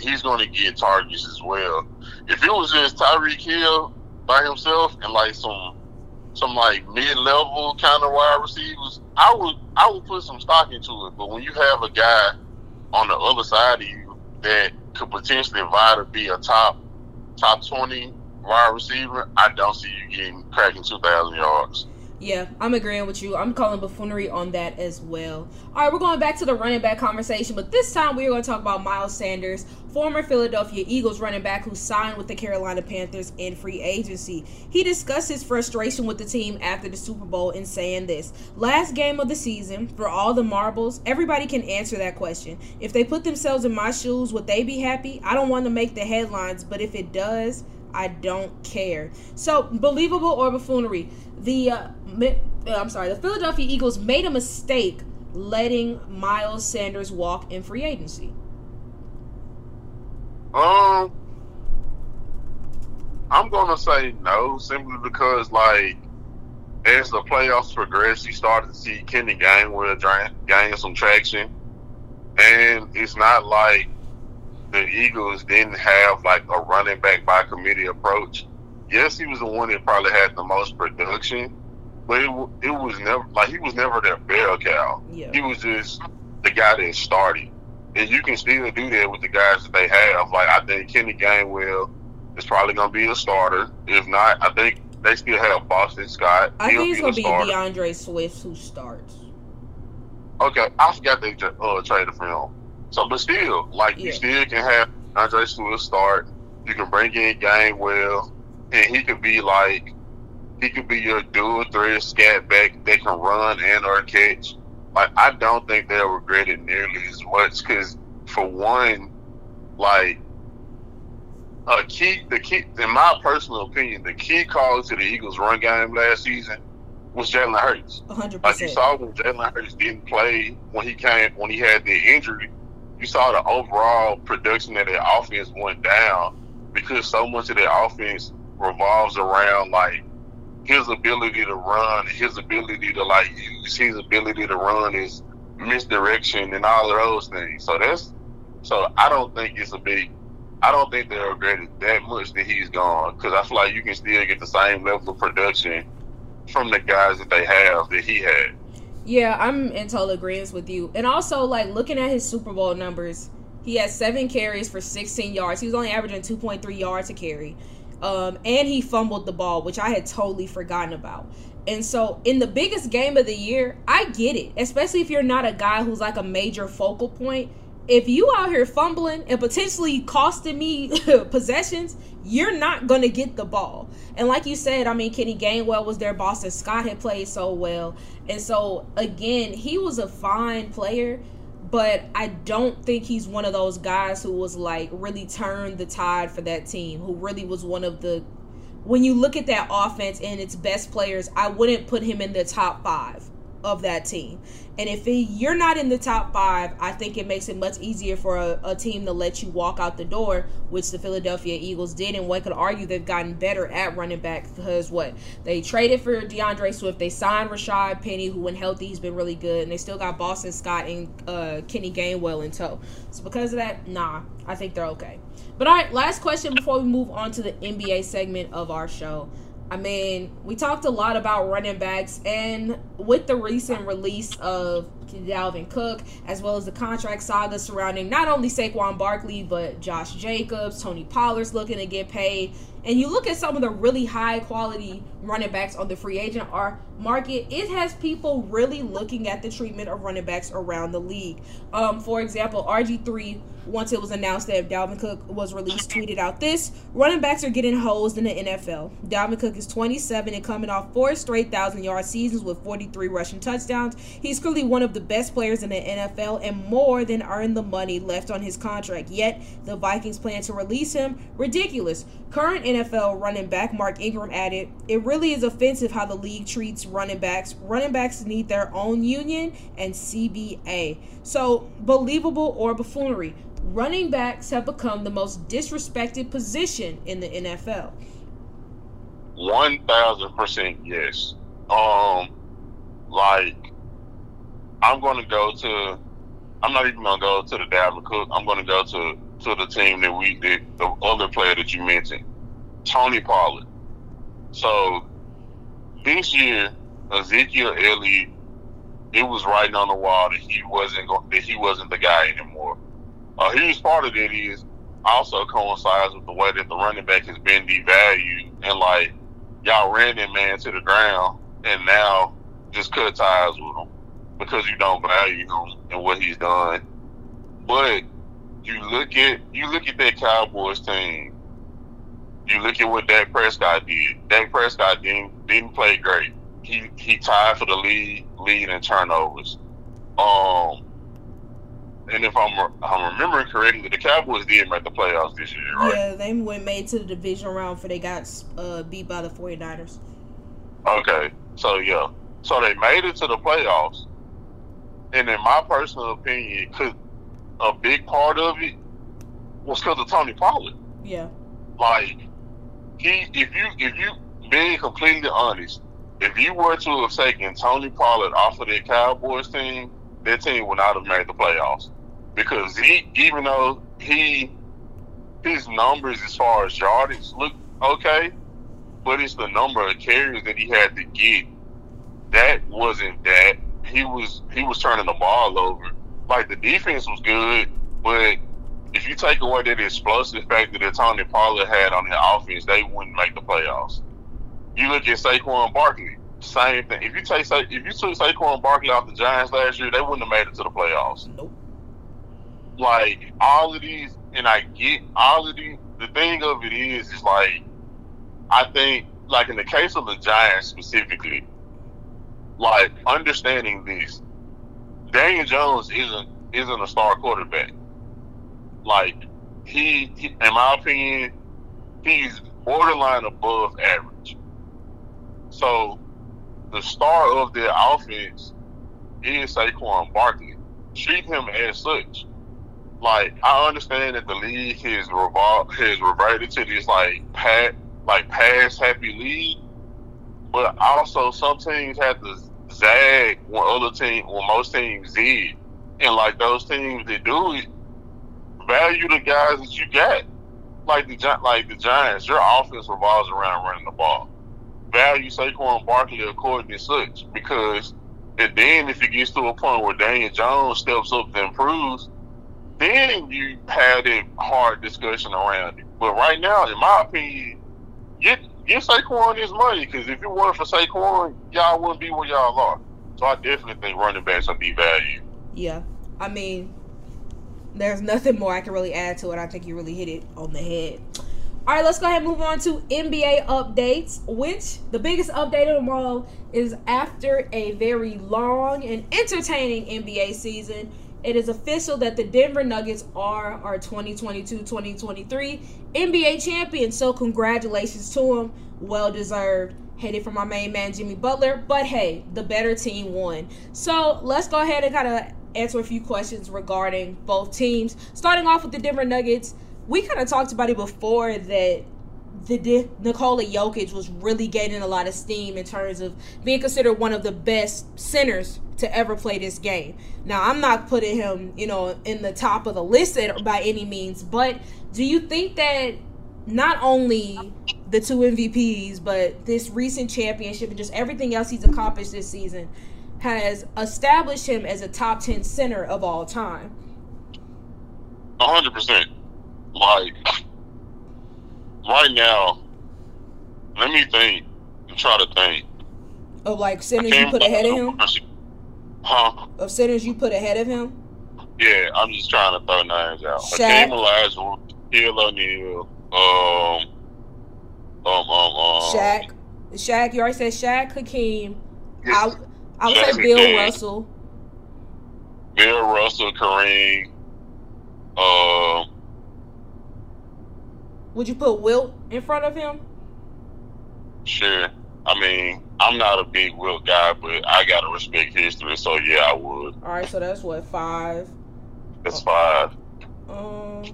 he's going to get targets as well. If it was just Tyreek Hill by himself and like some some like mid level kind of wide receivers, I would I would put some stock into it. But when you have a guy on the other side of you that could potentially vie to be a top top twenty wide receiver, I don't see you getting cracking two thousand yards. Yeah, I'm agreeing with you. I'm calling buffoonery on that as well. All right, we're going back to the running back conversation, but this time we are going to talk about Miles Sanders, former Philadelphia Eagles running back who signed with the Carolina Panthers in free agency. He discussed his frustration with the team after the Super Bowl in saying this Last game of the season, for all the marbles, everybody can answer that question. If they put themselves in my shoes, would they be happy? I don't want to make the headlines, but if it does, I don't care. So, believable or buffoonery? The uh, uh, I'm sorry, the Philadelphia Eagles made a mistake letting Miles Sanders walk in free agency. Um, I'm gonna say no, simply because like as the playoffs progressed, you started to see Kenny Gainwell gain some traction, and it's not like the Eagles didn't have like a running back by committee approach. Yes, he was the one that probably had the most production, but it, it was never like he was never their bell cow. Yeah. He was just the guy that started, and you can still do that with the guys that they have. Like I think Kenny Gainwell is probably going to be a starter. If not, I think they still have Boston Scott. I He'll think it's going to be D'Andre Swift who starts. Okay, I forgot they uh, traded for him. So, but still, like yeah. you still can have Andre Swift start. You can bring in Gainwell, and he could be like he could be your dual threat scat back that can run and or catch. Like I don't think they'll regret it nearly as much because for one, like a key the key in my personal opinion, the key call to the Eagles run game last season was Jalen Hurts. 100%. Like you saw when Jalen Hurts didn't play when he came when he had the injury you saw the overall production of their offense went down because so much of their offense revolves around like his ability to run, his ability to like use his ability to run his misdirection and all of those things. So that's so I don't think it's a big. I don't think they regret it that much that he's gone because I feel like you can still get the same level of production from the guys that they have that he had. Yeah, I'm in total agreement with you. And also, like looking at his Super Bowl numbers, he had seven carries for 16 yards. He was only averaging 2.3 yards a carry. Um, and he fumbled the ball, which I had totally forgotten about. And so, in the biggest game of the year, I get it, especially if you're not a guy who's like a major focal point. If you out here fumbling and potentially costing me possessions, you're not gonna get the ball. And like you said, I mean, Kenny Gainwell was there. Boston Scott had played so well. And so, again, he was a fine player, but I don't think he's one of those guys who was like really turned the tide for that team, who really was one of the. When you look at that offense and its best players, I wouldn't put him in the top five. Of that team. And if it, you're not in the top five, I think it makes it much easier for a, a, team to let you walk out the door, which the Philadelphia Eagles did. And one could argue they've gotten better at running back because what? They traded for D'Andre Swift. They signed Rashaad Penny, who, when healthy, he's been really good. And they still got Boston Scott and uh, Kenny Gainwell in tow. So because of that, nah, I think they're okay. But all right, last question before we move on to the NBA segment of our show. I mean, we talked a lot about running backs, and with the recent release of Dalvin Cook, as well as the contract saga surrounding not only Saquon Barkley, but Josh Jacobs, Tony Pollard's looking to get paid. And you look at some of the really high quality running backs on the free agent R market, it has people really looking at the treatment of running backs around the league. Um, for example, RG3 once it was announced that Dalvin Cook was released, tweeted out this running backs are getting hosed in the NFL. Dalvin Cook is 27 and coming off four straight thousand yard seasons with 43 rushing touchdowns. He's clearly one of the best players in the NFL and more than earned the money left on his contract. Yet the Vikings plan to release him. Ridiculous. Current NFL running back Mark Ingram added, It really is offensive how the league treats running backs. Running backs need their own union and CBA. So, believable or buffoonery running backs have become the most disrespected position in the NFL. One thousand percent yes. Um, like I'm going to go to. I'm not even going to go to the Dalvin Cook. I'm going to go to to the team that we the, the other player that you mentioned, Tony Pollard. So this year, Ezekiel Elliott, it was writing on the wall that he wasn't go, that he wasn't the guy anymore. A huge part of it is also coincides with the way that the running back has been devalued and like y'all ran that man to the ground and now just cut ties with him because you don't value him and what he's done. But you look at you look at that Cowboys team. You look at what Dak Prescott did. Dak Prescott didn't didn't play great. He he tied for the lead lead in turnovers. Um, and if I'm I'm remembering correctly, the Cowboys did make the playoffs this year, right? Yeah, they went made to the division round for they got uh, beat by the 49ers. Okay, so yeah, so they made it to the playoffs, and in my personal opinion, cause a big part of it was because of Tony Pollard. Yeah, like he, if you if you being completely honest, if you were to have taken Tony Pollard off of that Cowboys team their team would not have made the playoffs because he, even though he, his numbers as far as yardage look okay, but it's the number of carries that he had to get. That wasn't that. He was he was turning the ball over. Like the defense was good, but if you take away that explosive factor that Tony Pollard had on the offense, they wouldn't make the playoffs. You look at Saquon Barkley same thing. If you take if you took Saquon Barkley off the Giants last year, they wouldn't have made it to the playoffs. Nope. Like all of these, and I get all of these. The thing of it is, is like I think, like in the case of the Giants specifically, like understanding this, Daniel Jones isn't isn't a star quarterback. Like he, he in my opinion, he's borderline above average. So the star of their offense is Saquon Barkley. Treat him as such. Like I understand that the league has revol- has reverted to this like pat like pass happy league, but also some teams have to zag when other team when most teams did, and like those teams that do it, value the guys that you got. Like the like the Giants, your offense revolves around running the ball value Saquon Barkley according to such because and then if it gets to a point where Daniel Jones steps up and improves, then you have that hard discussion around it. But right now, in my opinion, get get Saquon his money because if it weren't for Saquon, y'all wouldn't be where y'all are. So I definitely think running backs are devalued. Yeah, I mean, there's nothing more I can really add to it. I think you really hit it on the head. All right, let's go ahead and move on to NBA updates, which the biggest update of them all is after a very long and entertaining NBA season, it is official that the Denver Nuggets are our 2022-2023 NBA champions. So congratulations to them. Well deserved. Headed for my main man Jimmy Butler, but hey, the better team won. So let's go ahead and kind of answer a few questions regarding both teams. Starting off with the Denver Nuggets, we kind of talked about it before that the Nikola Jokic was really gaining a lot of steam in terms of being considered one of the best centers to ever play this game. Now, I'm not putting him, you know, in the top of the list by any means, but do you think that not only the two MVPs, but this recent championship and just everything else he's accomplished this season has established him as a top 10 center of all time? 100%. Like, right now, let me think and try to think. Of like centers you put ahead of him? Huh? Of centers you put ahead of him? Yeah, I'm just trying to throw names out. Shaq. Hakeem Olajuwon, Shaquille O'Neal, um, um, um, um, Shaq. Shaq, you already said Shaq, Hakeem. I, I would say Bill Hakeem. Russell. Bill Russell, Kareem. Um, would you put Wilt in front of him? Sure. I mean, I'm not a big Wilt guy, but I gotta respect history, so yeah, I would. All right, so that's what five. That's five. Um,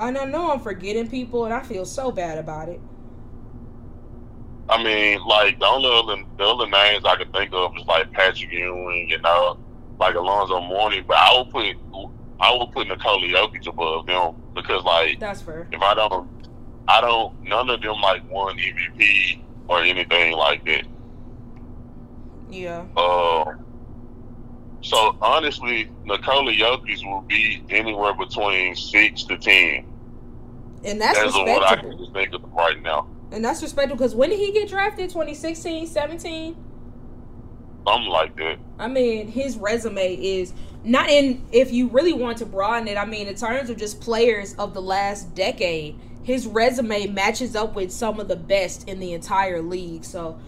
and I know I'm forgetting people, and I feel so bad about it. I mean, like the only other, the other names I can think of is like Patrick Ewing, you know, like Alonzo Mourning, but I would put I would put Nikola Jokic above them because like that's fair. If I don't, I don't. None of them like won MVP or anything like that. Yeah. Uh, so honestly, Nikola Jokic will be anywhere between six to ten. And that's, that's what I can just think of right now. And that's respectable because when did he get drafted? 2016, 17? Something like that. I mean, his resume is not in. If you really want to broaden it, I mean, in terms of just players of the last decade, his resume matches up with some of the best in the entire league. So,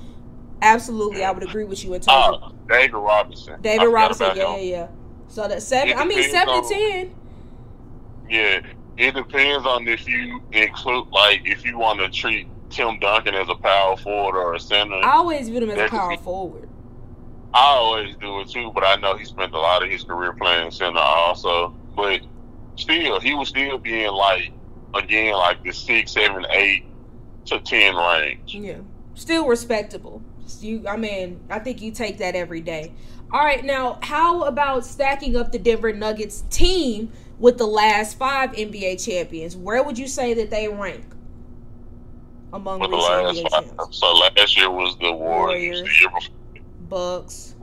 absolutely, I would agree with you in terms uh, of David Robinson. David Robinson, yeah, yeah, yeah. So that seven. I mean, seven on, to ten. Yeah, it depends on if you include, like, if you want to treat Tim Duncan as a power forward or a center. I always view him as a power forward. I always do it too, but I know he spent a lot of his career playing center also. But still, he was still being like again like the six, seven, eight to ten range. Yeah, still respectable. You, I mean, I think you take that every day. All right, now how about stacking up the Denver Nuggets team with the last five NBA champions? Where would you say that they rank among the last five? So last year was the Warriors. Warriors. The year before Bucks.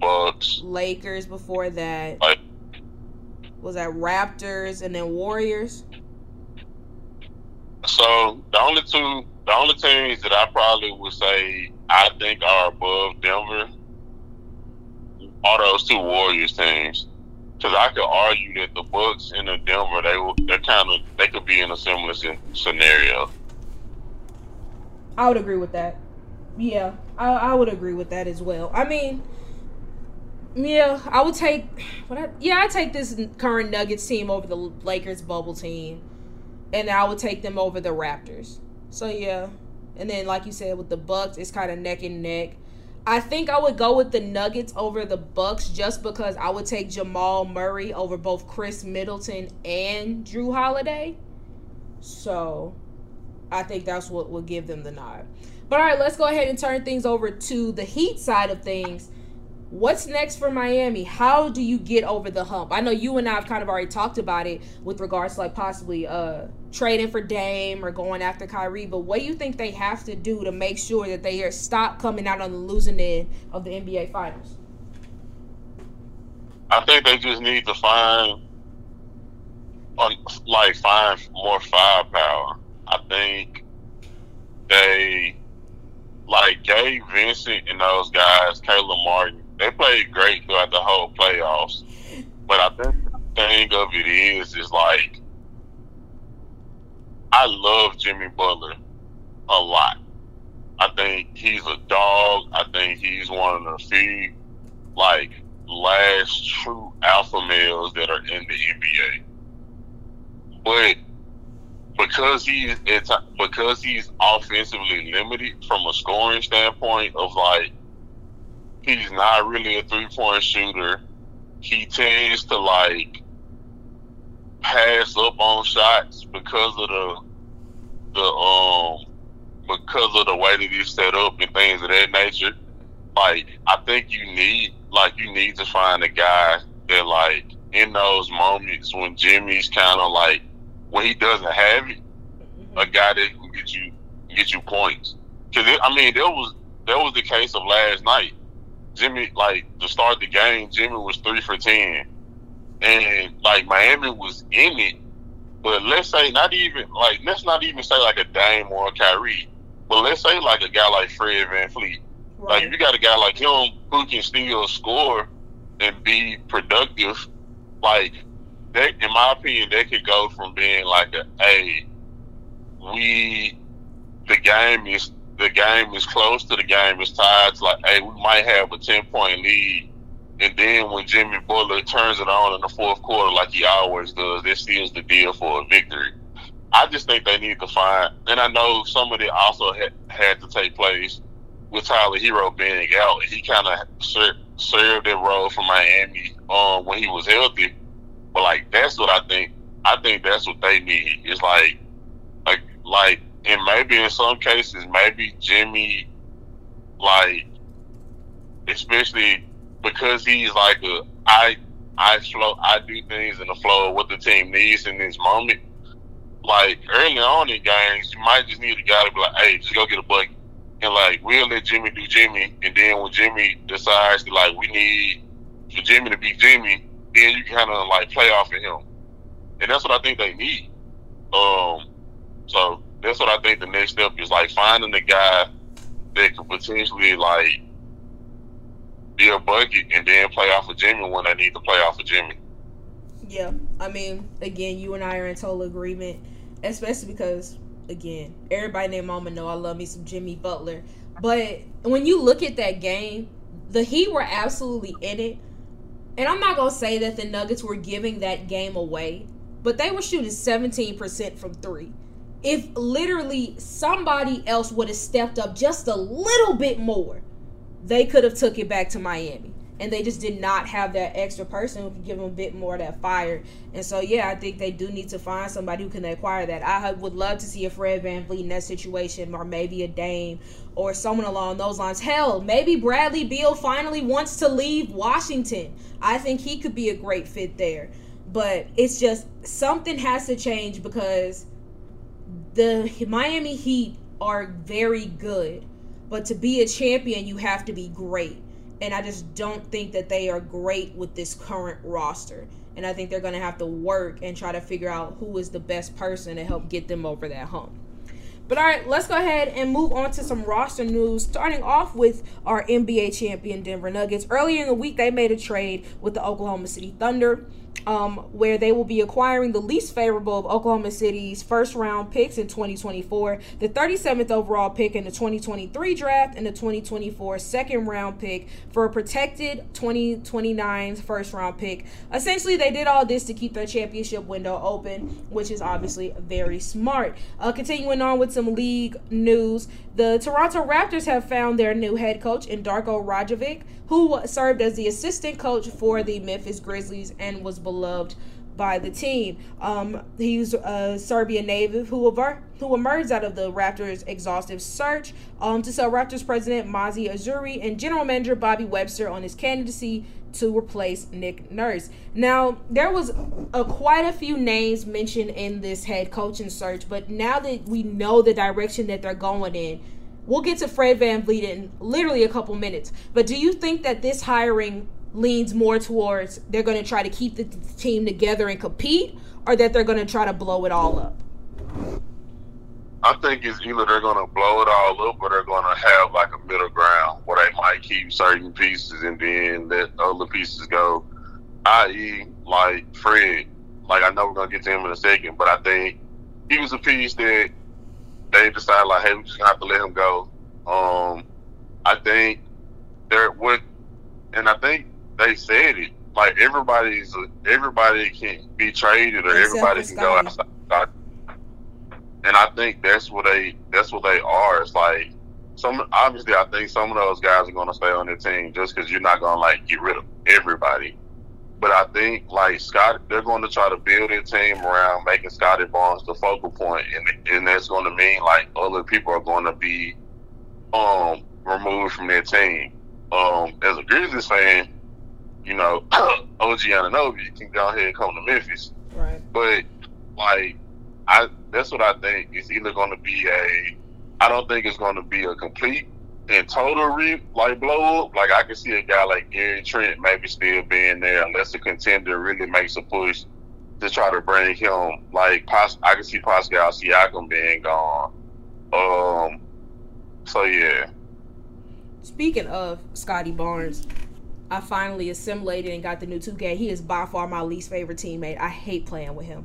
Bucks. Lakers before that. Like, was that Raptors and then Warriors? So the only two, the only teams that I probably would say I think are above Denver are those two Warriors teams. Because I could argue that the Bucks and the Denver, they they kind of they could be in a similar scenario. I would agree with that. Yeah, I, I would agree with that as well. I mean, yeah, I would take. What I, yeah, I take this current Nuggets team over the Lakers bubble team, and I would take them over the Raptors. So yeah, and then like you said with the Bucks, it's kind of neck and neck. I think I would go with the Nuggets over the Bucks just because I would take Jamal Murray over both Khris Middleton and Jrue Holiday. So I think that's what will give them the nod. But all right, let's go ahead and turn things over to the Heat side of things. What's next for Miami? How do you get over the hump? I know you and I have kind of already talked about it with regards to like possibly uh trading for Dame or going after Kyrie, but what do you think they have to do to make sure that they are stop coming out on the losing end of the NBA finals? I think they just need to find like find more firepower. I think they like Gabe Vincent and those guys, Caleb Martin, they played great throughout the whole playoffs. But I think the thing of it is, is like, I love Jimmy Butler a lot. I think he's a dog. I think he's one of the few, like, last true alpha males that are in the NBA. But because he's because he's offensively limited from a scoring standpoint of like he's not really a three point shooter. He tends to like pass up on shots because of the the um because of the way that he's set up and things of that nature. Like I think you need like you need to find a guy that like in those moments when Jimmy's kind of like when he doesn't have it, a mm-hmm. guy that can get you get you points. Because I mean, there was there was the case of last night. Jimmy, like to start the game, Jimmy was three for ten, and like Miami was in it. But let's say not even like let's not even say like a Dame or a Kyrie, but let's say like a guy like Fred VanVleet. Right. Like if you got a guy like him who can still score and be productive, like that in my opinion, they could go from being like a hey, we the game is the game is close to the game is tied. It's like, hey, we might have a ten point lead. And then when Jimmy Butler turns it on in the fourth quarter, like he always does, this seals the deal for a victory. I just think they need to find, and I know some of it also had, had to take place with Tyler Herro being out. He kind of ser- served that role for Miami um, when he was healthy. But like that's what I think. I think that's what they need. It's like, like, like, and maybe in some cases, maybe Jimmy, like, especially because he's like a I I flow I do things in the flow of what the team needs in this moment. Like early on in games, you might just need a guy to be like, "Hey, just go get a bucket," and like we'll let Jimmy do Jimmy, and then when Jimmy decides to like we need for Jimmy to be Jimmy, then you kind of like play off of him, and that's what I think they need. Um, so that's what I think the next step is like finding the guy that could potentially like be a bucket and then play off of Jimmy when they need to play off of Jimmy. Yeah, I mean, again, you and I are in total agreement, especially because again, everybody named Mama know I love me some Jimmy Butler, but when you look at that game, the Heat were absolutely in it and I'm not going to say that the Nuggets were giving that game away, but they were shooting 17% from three. If literally somebody else would have stepped up just a little bit more, they could have took it back to Miami and they just did not have that extra person who could give them a bit more of that fire. And so, yeah, I think they do need to find somebody who can acquire that. I would love to see a Fred VanVleet in that situation, or maybe a Dame, or someone along those lines. Hell, maybe Bradley Beal finally wants to leave Washington. I think he could be a great fit there. But it's just something has to change because the Miami Heat are very good. But to be a champion, you have to be great and I just don't think that they are great with this current roster. And I think they're going to have to work and try to figure out who is the best person to help get them over that hump. But all right, let's go ahead and move on to some roster news. Starting off with our NBA champion Denver Nuggets. Earlier in the week, they made a trade with the Oklahoma City Thunder um, where they will be acquiring the least favorable of Oklahoma City's first round picks in 2024, the 37th overall pick in the 2023 draft, and the 2024 second round pick for a protected 2029 first round pick. Essentially, they did all this to keep their championship window open, which is obviously very smart. Uh, continuing on with some league news, the Toronto Raptors have found their new head coach in Darko Rajakovic who served as the assistant coach for the Memphis Grizzlies and was beloved by the team. Um, he's a Serbian native who, aver- who emerged out of the Raptors' exhaustive search um, to sell Raptors president Masai Ujiri and general manager Bobby Webster on his candidacy to replace Nick Nurse. Now, there was a, quite a few names mentioned in this head coaching search, but now that we know the direction that they're going in, We'll get to Fred VanVleet in literally a couple minutes. But do you think that this hiring leans more towards they're going to try to keep the team together and compete, or that they're going to try to blow it all up? I think it's either they're going to blow it all up or they're going to have like a middle ground where they might keep certain pieces and then let other pieces go. I.e., like Fred. Like I know we're going to get to him in a second, but I think he was a piece that they decided like, hey, we just have to let him go. Um, I think there would, and I think they said it. Like everybody's everybody can be traded or everybody can go outside. And I think that's what they that's what they are. It's like some obviously I think some of those guys are going to stay on their team just because you're not going to like get rid of everybody. But I think like Scott, they're going to try to build their team around making Scottie Barnes the focal point, and and that's going to mean like other people are going to be um removed from their team. Um, as a Grizzlies fan, you know, OG Anunoby can go ahead and come to Memphis. Right. But like, I that's what I think. It's either going to be a. I don't think it's going to be a complete and total re like blow up. Like I can see a guy like Gary Trent maybe still being there unless the contender really makes a push to try to bring him. Like I can see Pascal Siakam being gone. Um. So yeah. Speaking of Scottie Barnes, I finally assimilated and got the new 2K. He is by far my least favorite teammate. I hate playing with him.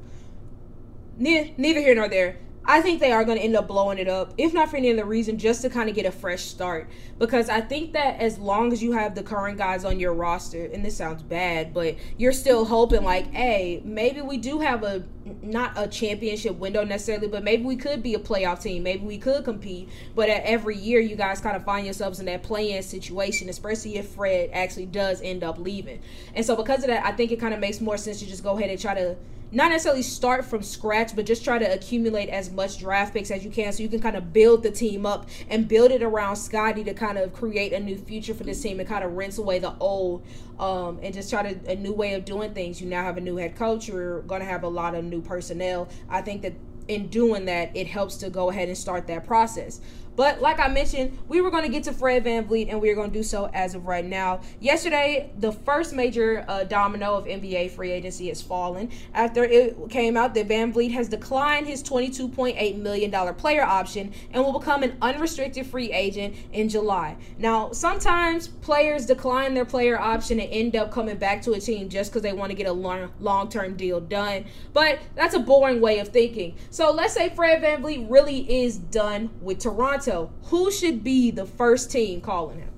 Ne- neither here nor there. I think they are going to end up blowing it up, if not for any other reason, just to kind of get a fresh start. Because I think that as long as you have the current guys on your roster, and this sounds bad, but you're still hoping, like, hey, maybe we do have a not a championship window necessarily, but maybe we could be a playoff team. Maybe we could compete. But at every year, you guys kind of find yourselves in that play-in situation, especially if Fred actually does end up leaving. And so because of that, I think it kind of makes more sense to just go ahead and try to not necessarily start from scratch, but just try to accumulate as much draft picks as you can so you can kind of build the team up and build it around Scottie to kind of create a new future for this team and kind of rinse away the old um, and just try to a new way of doing things. You now have a new head coach, you're going to have a lot of new personnel. I think that in doing that, it helps to go ahead and start that process. But like I mentioned, we were going to get to Fred VanVleet, and we are going to do so as of right now. Yesterday, the first major uh, domino of NBA free agency has fallen after it came out that VanVleet has declined his $22.8 million player option and will become an unrestricted free agent in July. Now, sometimes players decline their player option and end up coming back to a team just because they want to get a long term deal done. But that's a boring way of thinking. So let's say Fred VanVleet really is done with Toronto Toronto, who should be the first team calling him?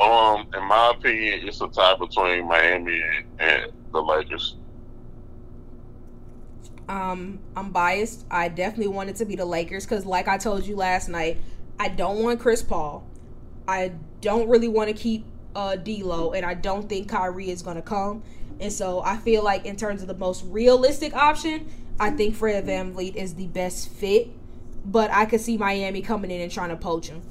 Um, in my opinion, it's a tie between Miami and, and the Lakers. Um, I'm biased. I definitely want it to be the Lakers because, like I told you last night, I don't want Chris Paul. I don't really want to keep uh, D'Lo, and I don't think Kyrie is going to come. And so I feel like, in terms of the most realistic option, I think Fred VanVleet is the best fit but I could see Miami coming in and trying to poach him.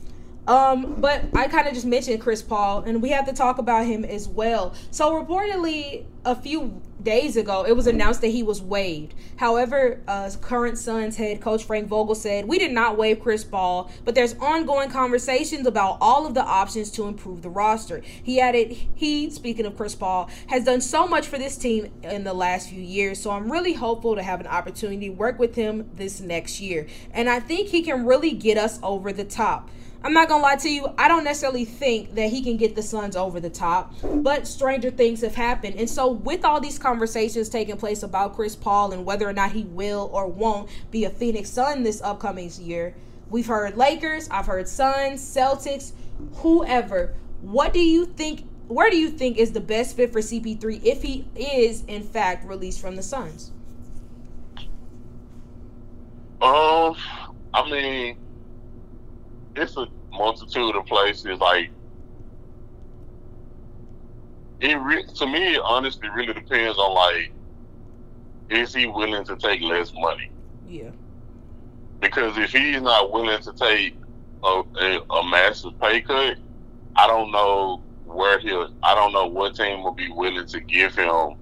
Um, but I kind of just mentioned Chris Paul, and we have to talk about him as well. So reportedly, a few days ago, it was announced that he was waived. However, uh, current Suns head coach Frank Vogel said we did not waive Chris Paul, but there's ongoing conversations about all of the options to improve the roster. He added, he speaking of Chris Paul, has done so much for this team in the last few years, so I'm really hopeful to have an opportunity to work with him this next year, and I think he can really get us over the top. I'm not gonna lie to you, I don't necessarily think that he can get the Suns over the top, but stranger things have happened. And so, with all these conversations taking place about Chris Paul and whether or not he will or won't be a Phoenix Sun this upcoming year, we've heard Lakers, I've heard Suns, Celtics, whoever. What do you think? Where do you think is the best fit for CP3 if he is in fact released from the Suns? Um, I mean it's a multitude of places. Like it re- to me, it honestly really depends on like is he willing to take less money? Yeah. Because if he's not willing to take a, a, a massive pay cut, I don't know where he'll. I don't know what team will be willing to give him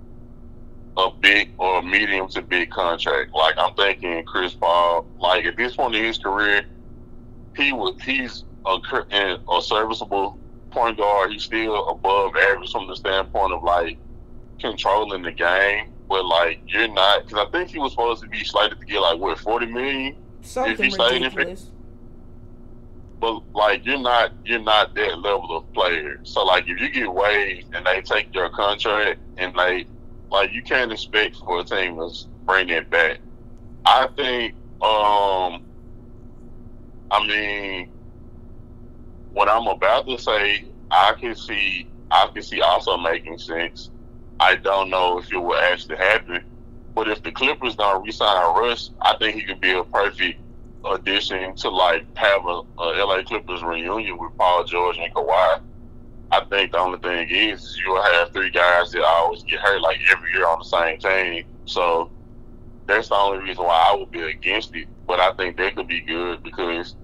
a big or a medium to big contract. Like I'm thinking Chris Paul. Like at this point in his career, he was he's a, a serviceable point guard. He's still above average from the standpoint of like controlling the game. But like you're not, because I think he was supposed to be slated to get like what forty million Something if he stayed ridiculous. in. But like you're not, you're not that level of player. So like if you get waived and they take your contract and they like you can't expect for a team to bring it back. I think um I mean, what I'm about to say, I can see, I can see also making sense. I don't know if it will actually happen, but if the Clippers don't resign Russ, I think he could be a perfect addition to like have a, a LA Clippers reunion with Paul George and Kawhi. I think the only thing is, is you'll have three guys that always get hurt like every year on the same team. So that's the only reason why I would be against it. But I think that could be good because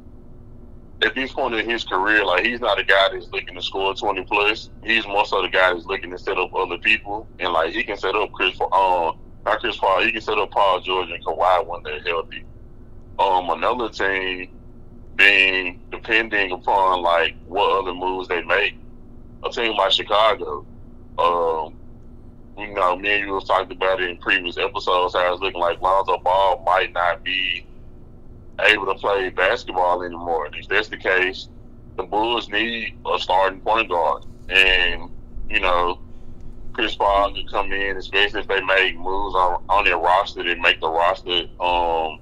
at this point in his career, like he's not a guy that's looking to score twenty plus. He's more so the guy that's looking to set up other people, and like he can set up Chris, um, not Chris Paul, he can set up Paul George and Kawhi when they're healthy. Um, another team being depending upon like what other moves they make. A team like Chicago, um, you know, me and you have talked about it in previous episodes. How it's looking like Lonzo Ball might not be able to play basketball anymore. And if that's the case, the Bulls need a starting point guard. And, you know, Chris Paul could come in, especially if they make moves on, on their roster that make the roster um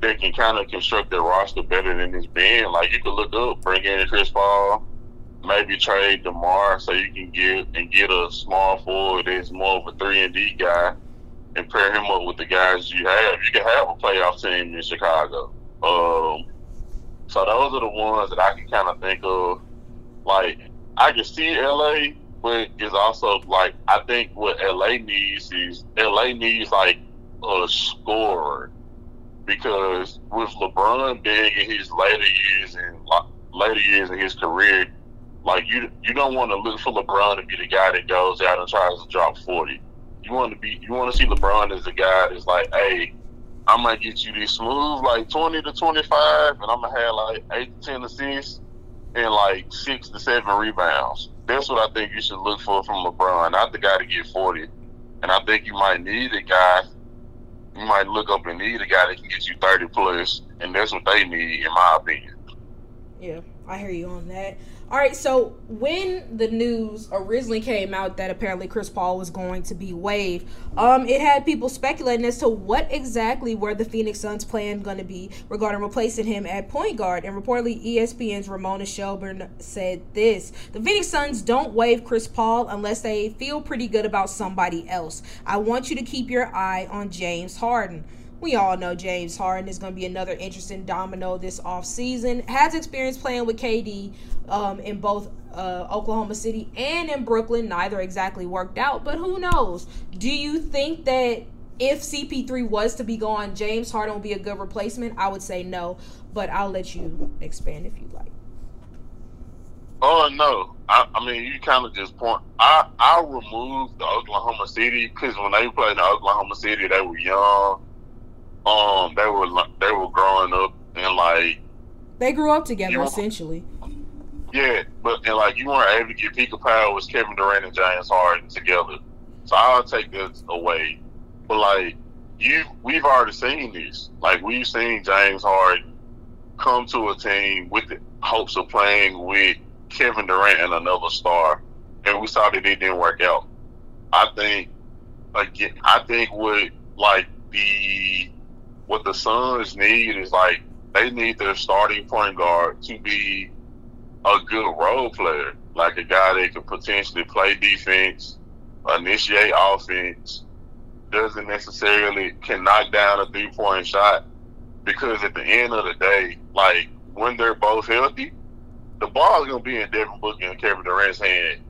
they can kind of construct their roster better than it's been. Like you could look up, bring in Chris Paul, maybe trade DeMar so you can get and get a small forward that's more of a three and D guy and pair him up with the guys you have. You can have a playoff team in Chicago. Um, so those are the ones that I can kind of think of. Like I can see LA, but it's also like I think what LA needs is LA needs like a scorer because with LeBron being in his later years and later years in his career, like you you don't want to look for LeBron to be the guy that goes out and tries to drop forty you want to be you want to see LeBron as a guy that's like, hey, I'm gonna get you this smooth like 20 to 25, and I'm gonna have like eight to 10 assists and like six to seven rebounds. That's what I think you should look for from LeBron, not the guy to get 40. And I think you might need a guy. You might look up and need a guy that can get you 30 plus, and that's what they need, in my opinion. Yeah, I hear you on that. All right, so when the news originally came out that apparently Chris Paul was going to be waived, um, it had people speculating as to what exactly were the Phoenix Suns' plan going to be regarding replacing him at point guard. And reportedly, ESPN's Ramona Shelburne said this: "The Phoenix Suns don't waive Chris Paul unless they feel pretty good about somebody else. I want you to keep your eye on James Harden." We all know James Harden is going to be another interesting domino this offseason. Has experience playing with KD um, in both uh, Oklahoma City and in Brooklyn. Neither exactly worked out, but who knows? Do you think that if CP3 was to be gone, James Harden would be a good replacement? I would say no, but I'll let you expand if you like. Oh no! I, I mean, you kind of just point. I I removed the Oklahoma City because when they played in Oklahoma City, they were young um they were they were growing up and like they grew up together essentially. Yeah, but and like you weren't able to get peak of power was Kevin Durant and James Harden together. So I'll take this away. But like you we've already seen this. Like we've seen James Harden come to a team with the hopes of playing with Kevin Durant and another star. And we saw that it didn't work out. I think again I think what like the what the Suns need is like they need their starting point guard to be a good role player, like a guy that can potentially play defense, initiate offense, doesn't necessarily can knock down a three point shot. Because at the end of the day, like when they're both healthy, the ball is gonna be in Devin Booker and Kevin Durant's hand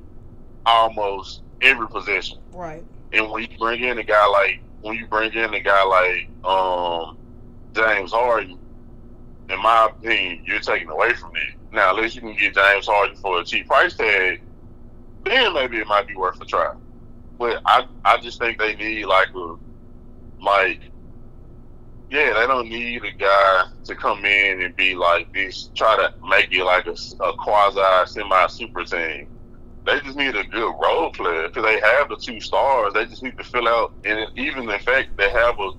almost every possession. Right. And when you bring in a guy like when you bring in a guy like um, James Harden, in my opinion, you're taking away from it. Now, unless you can get James Harden for a cheap price tag, then maybe it might be worth a try. But I, I just think they need like a, like, yeah, they don't need a guy to come in and be like this, try to make it like a, a quasi semi super team they just need a good role player because they have the two stars. They just need to fill out, and even in fact, they have a,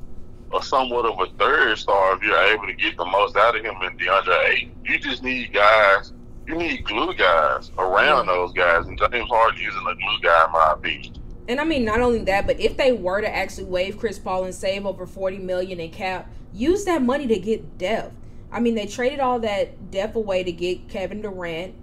a somewhat of a third star if you're able to get the most out of him in DeAndre Ayton. You just need guys. You need glue guys around those guys, and James Harden isn't a glue guy in my opinion. And I mean, not only that, but if they were to actually waive Chris Paul and save over forty million in cap, use that money to get depth. I mean, they traded all that depth away to get Kevin Durant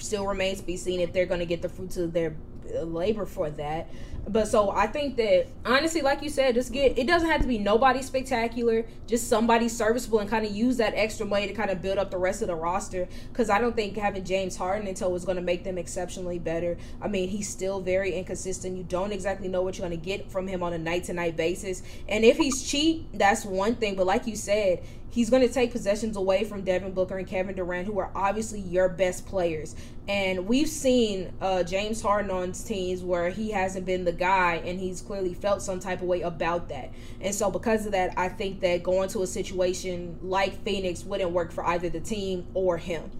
still remains to be seen if they're going to get the fruits of their uh, labor for that. But so I think that honestly, like you said, just get it doesn't have to be nobody spectacular, just somebody serviceable and kind of use that extra money to kind of build up the rest of the roster. Because I don't think having James Harden until was going to make them exceptionally better. I mean, he's still very inconsistent. You don't exactly know what you're going to get from him on a night to night basis. And if he's cheap, that's one thing. But like you said, he's going to take possessions away from Devin Booker and Kevin Durant, who are obviously your best players. And we've seen uh, James Harden on teams where he hasn't been the guy, and he's clearly felt some type of way about that. And so, because of that, I think that going to a situation like Phoenix wouldn't work for either the team or him.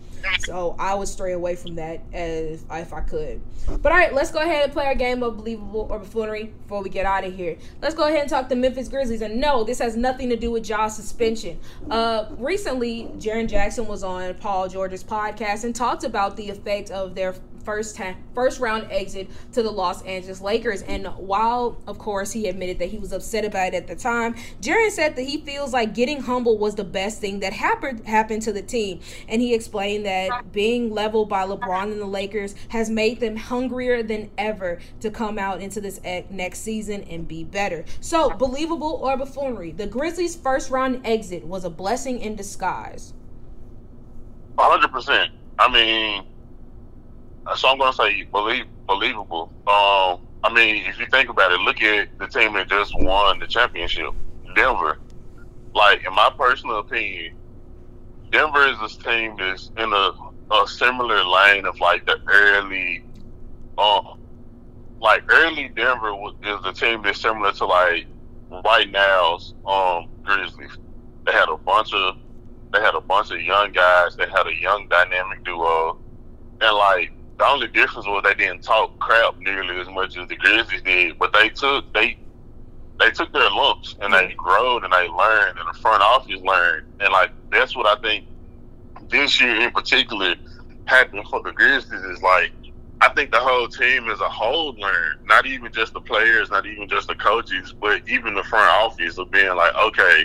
So I would stray away from that as if I could. But all right, let's go ahead and play our game of believable or buffoonery before we get out of here. Let's go ahead and talk to Memphis Grizzlies. And no, this has nothing to do with Ja's suspension. Uh, recently, Jaren Jackson was on Paul George's podcast and talked about the effect of their first time, first round exit to the Los Angeles Lakers. And while, of course, he admitted that he was upset about it at the time, Jaren said that he feels like getting humble was the best thing that happened happened to the team. And he explained that being leveled by LeBron and the Lakers has made them hungrier than ever to come out into this next season and be better. So, believable or buffoonery, the Grizzlies' first round exit was a blessing in disguise. 100%. I mean, so I'm gonna say believe believable. Um, I mean, if you think about it, look at the team that just won the championship, Denver. Like in my personal opinion, Denver is this team that's in a, a similar lane of like the early, um, like early Denver is the team that's similar to like right now's um Grizzlies. They had a bunch of they had a bunch of young guys. They had a young dynamic duo, and like the only difference was they didn't talk crap nearly as much as the Grizzlies did, but they took they they took their lumps and they mm-hmm. growed and they learned and the front office learned. And like that's what I think this year in particular happened for the Grizzlies is like I think the whole team as a whole learned, not even just the players, not even just the coaches, but even the front office of being like, okay,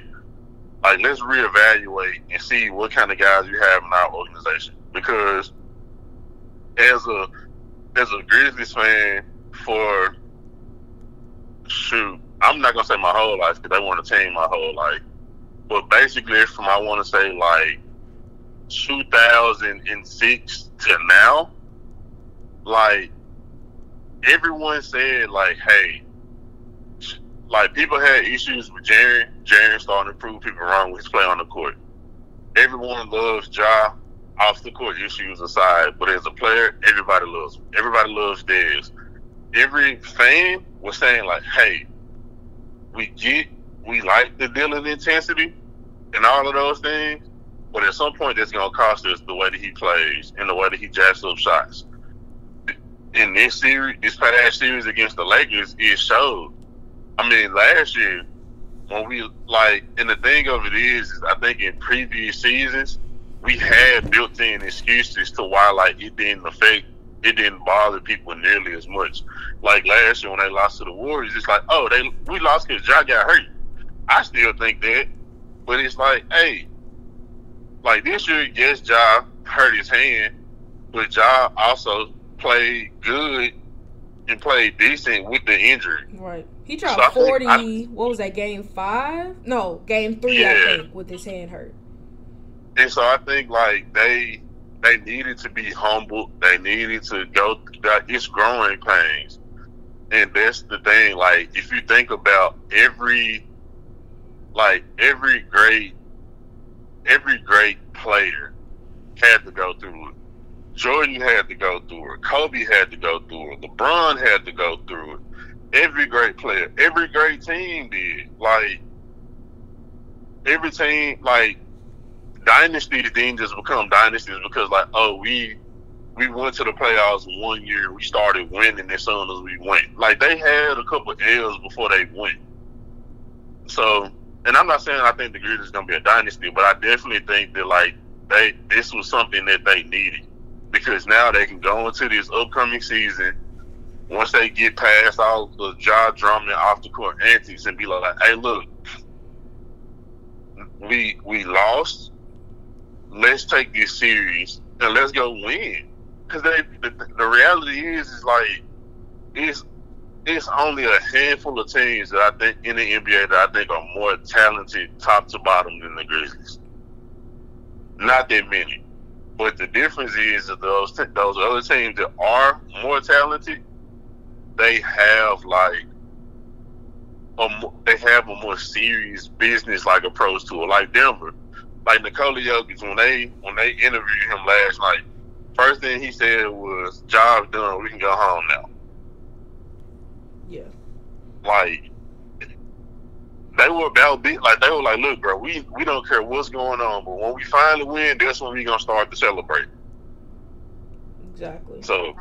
like let's reevaluate and see what kind of guys you have in our organization. Because as a as a Grizzlies fan for shoot, I'm not gonna say my whole life because they want to team my whole life, but basically from I want to say like 2006 to now, like everyone said like, hey, like people had issues with Jaren. Jaren starting to prove people wrong with his play on the court. Everyone loves Ja off the court issues aside, but as a player, everybody loves him. Everybody loves Dez. Every fan was saying like, "Hey, we get, we like the dealing intensity and all of those things, but at some point, that's gonna cost us the way that he plays and the way that he jacks up shots." In this series, this past series against the Lakers, it showed. I mean, last year when we like, and the thing of it is, is I think in previous seasons we had built-in excuses to why like it didn't affect it didn't bother people nearly as much. Like last year when they lost to the Warriors, it's like, oh, they we lost because Ja got hurt. I still think that, but it's like, hey, like this year, yes, Ja hurt his hand, but Ja also played good and played decent with the injury. Right. He dropped so forty. I, what was that? Game five? No, game three. Yeah. I think with his hand hurt. And so I think like they they needed to be humble. They needed to go. It's growing pains, and that's the thing. Like if you think about every, like every great, every great player had to go through it. Jordan had to go through it. Kobe had to go through it. LeBron had to go through it. Every great player, every great team did. Like every team, like dynasties didn't just become dynasties because like, oh, we we went to the playoffs one year, we started winning as soon as we went. Like they had a couple L's before they went. So, and I'm not saying I think the Grizzlies gonna be a dynasty, but I definitely think that like they this was something that they needed because now they can go into this upcoming season once they get past all the Ja drama off the court antics and be like, hey, look, we we lost, let's take this series and let's go win. Because the, the reality is, is like it's it's only a handful of teams that I think in the NBA that I think are more talented top to bottom than the Grizzlies. Not that many, but the difference is that those those other teams that are more talented, they have like a, they have a more serious business like approach to it. Like Denver, like Nikola Jokic when they when they interviewed him last night, first thing he said was, "Job done. We can go home now." Yeah. Like they were about big. Like they were like, "Look, bro, we we don't care what's going on, but when we finally win, that's when we gonna start to celebrate." Exactly. So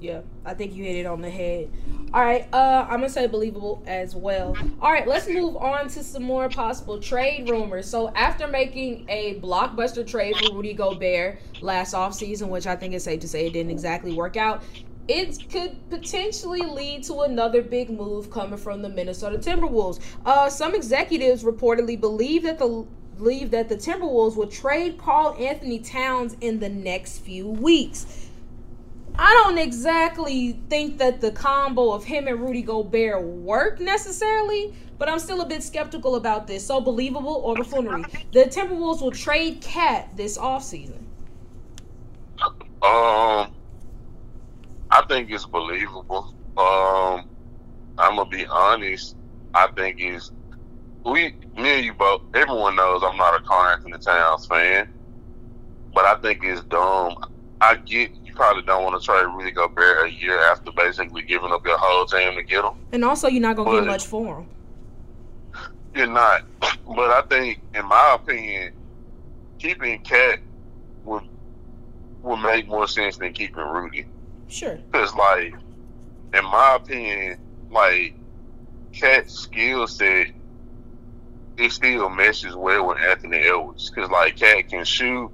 yeah, I think you hit it on the head. All right, uh, I'm gonna say believable as well. All right, let's move on to some more possible trade rumors. So after making a blockbuster trade for Rudy Gobert last offseason, which I think it's safe to say it didn't exactly work out, it could potentially lead to another big move coming from the Minnesota Timberwolves. Uh, some executives reportedly believe that the believe that the Timberwolves will trade Karl-Anthony Towns in the next few weeks. I don't exactly think that the combo of him and Rudy Gobert work necessarily, but I'm still a bit skeptical about this. So believable or buffoonery? The Timberwolves will trade KAT this offseason. Um, I think it's believable. Um, I'm gonna be honest. I think it's we, me and you both. Everyone knows I'm not a Karl-Anthony Towns fan, but I think it's dumb. I get probably don't want to trade Rudy Gobert a year after basically giving up your whole team to get him. And also, you're not gonna get much for him. You're not, but I think, in my opinion, keeping KAT would would make more sense than keeping Rudy. Sure. Because, like, in my opinion, like KAT's skill set, it still meshes well with Anthony Edwards. Because, like, KAT can shoot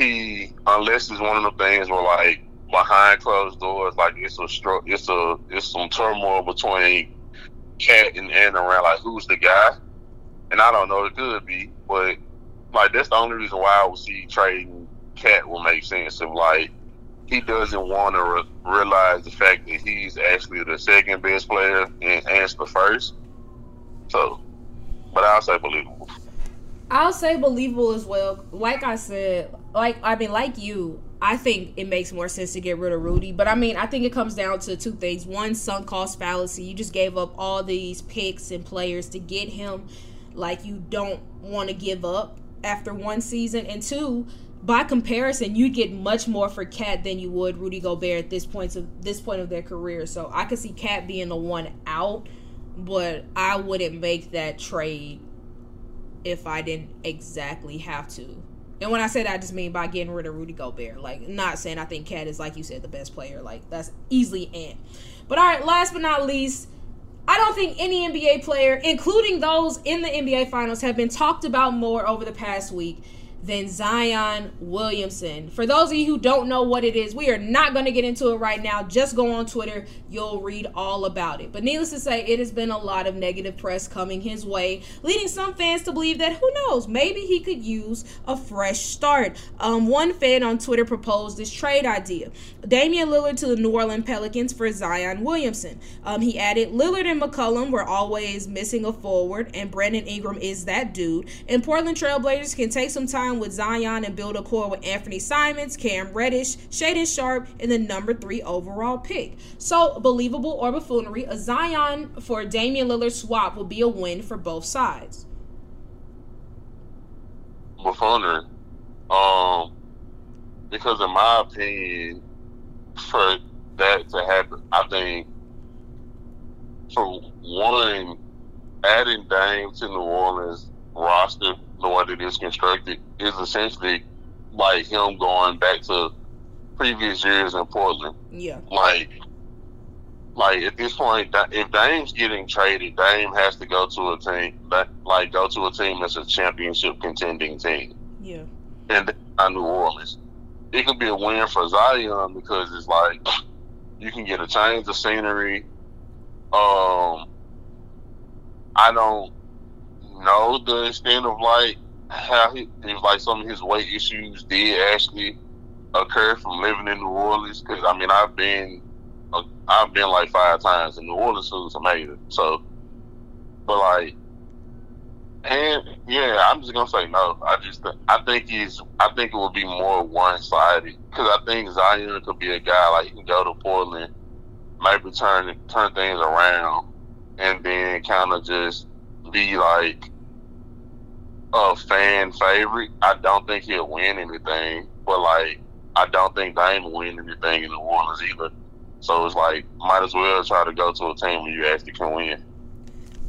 he unless it's one of the things where like behind closed doors, like it's a stro- it's a it's some turmoil between KAT and and around like who's the guy, and I don't know it could be, but like that's the only reason why I would see trading KAT will make sense if like he doesn't want to re- realize the fact that he's actually the second best player and Ant's the first. So, but I'll say believable. I'll say believable as well. Like I said, like I mean, like you, I think it makes more sense to get rid of Rudy. But I mean, I think it comes down to two things: one, sunk cost fallacy. You just gave up all these picks and players to get him, like you don't want to give up after one season, and two. By comparison, you'd get much more for KAT than you would Rudy Gobert at this point of this point of their career. So I could see KAT being the one out, but I wouldn't make that trade if I didn't exactly have to. And when I say that, I just mean by getting rid of Rudy Gobert. Like, not saying I think KAT is, like you said, the best player. Like, that's easily Ant. But all right, last but not least, I don't think any NBA player, including those in the NBA Finals, have been talked about more over the past week than Zion Williamson. For those of you who don't know what it is, we are not going to get into it right now. Just go on Twitter, you'll read all about it. But needless to say, it has been a lot of negative press coming his way, leading some fans to believe that who knows, maybe he could use a fresh start. Um, one fan on Twitter proposed this trade idea Damian Lillard to the New Orleans Pelicans for Zion Williamson. Um, he added, Lillard and McCollum were always missing a forward, and Brandon Ingram is that dude. And Portland Trailblazers can take some time with Zion and build a core with Anthony Simons, Cam Reddish, Shaedon Sharpe, and the number three overall pick. So, believable or buffoonery, a Zion for Damian Lillard swap would be a win for both sides. Buffoonery. Um, because in my opinion, for that to happen, I think for one, adding Dame to New Orleans roster the way that it's constructed is essentially like him going back to previous years in Portland. Yeah. Like, like at this point, if Dame's getting traded, Dame has to go to a team that like go to a team that's a championship contending team. Yeah. And New Orleans. It could be a win for Zion because it's like you can get a change of scenery. Um, I don't know the extent of like how he, if like some of his weight issues did actually occur from living in New Orleans. Because I mean, I've been uh, I've been like five times, in New Orleans food is amazing. So, but like, and yeah, I'm just gonna say no. I just I think he's I think it would be more one sided because I think Zion could be a guy like he can go to Portland, maybe turn turn things around, and then kind of just be like a fan favorite. I don't think he'll win anything, but like I don't think Dame will win anything in New Orleans either. So it's like might as well try to go to a team where you actually can win.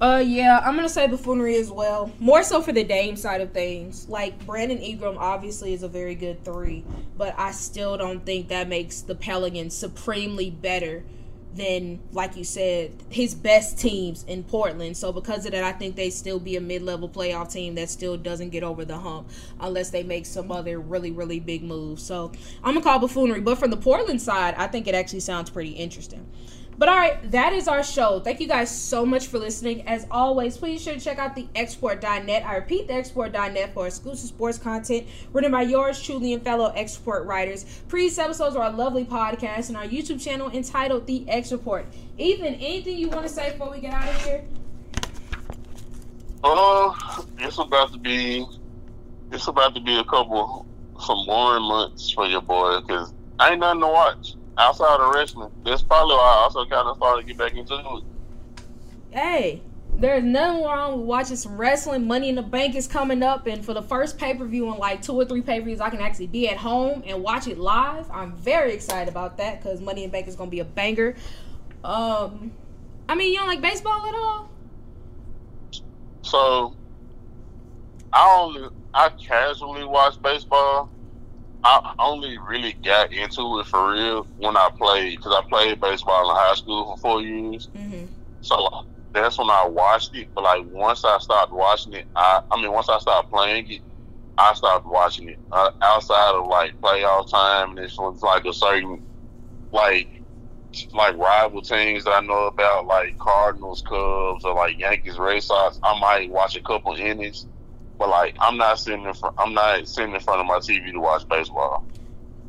Uh, yeah, I'm gonna say buffoonery as well. More so for the Dame side of things. Like Brandon Ingram obviously is a very good three, but I still don't think that makes the Pelicans supremely better than, like you said, his best teams in Portland. So because of that, I think they still be a mid-level playoff team that still doesn't get over the hump unless they make some other really, really big moves. So I'm gonna call buffoonery. But from the Portland side, I think it actually sounds pretty interesting. But all right, that is our show. Thank you guys so much for listening. As always, please sure to check out thexreport.net. I repeat, thexreport.net for exclusive sports content written by yours truly and fellow X Report writers. Previous episodes are our lovely podcast and our YouTube channel entitled The X Report. Ethan, anything you want to say before we get out of here? Uh, it's about to be, it's about to be a couple, some boring months for your boy because I ain't nothing to watch outside of wrestling. That's probably why I also kind of started to get back into it. Hey, there's nothing wrong with watching some wrestling. Money in the Bank is coming up, and for the first pay per view in like two or three pay per views, I can actually be at home and watch it live. I'm very excited about that because Money in the Bank is gonna be a banger. Um, I mean, you don't like baseball at all? So, I only I casually watch baseball I only really got into it for real when I played because I played baseball in high school for four years. Mm-hmm. So that's when I watched it. But like once I stopped watching it, I I mean once I stopped playing it, I stopped watching it uh, outside of like playoff time. And it's like a certain like like rival teams that I know about, like Cardinals, Cubs, or like Yankees, Red Sox. I might watch a couple innings but like, I'm not sitting in front. I'm not sitting in front of my TV to watch baseball.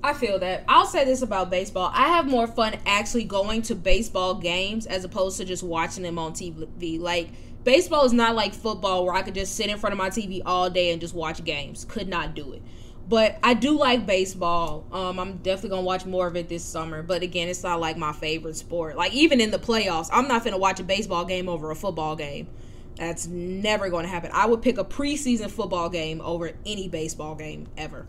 I feel that. I'll say this about baseball. I have more fun actually going to baseball games as opposed to just watching them on TV. Like baseball is not like football where I could just sit in front of my TV all day and just watch games. Could not do it. But I do like baseball. Um, I'm definitely gonna watch more of it this summer. But again, it's not like my favorite sport. Like even in the playoffs, I'm not gonna watch a baseball game over a football game. That's never going to happen. I would pick a preseason football game over any baseball game ever.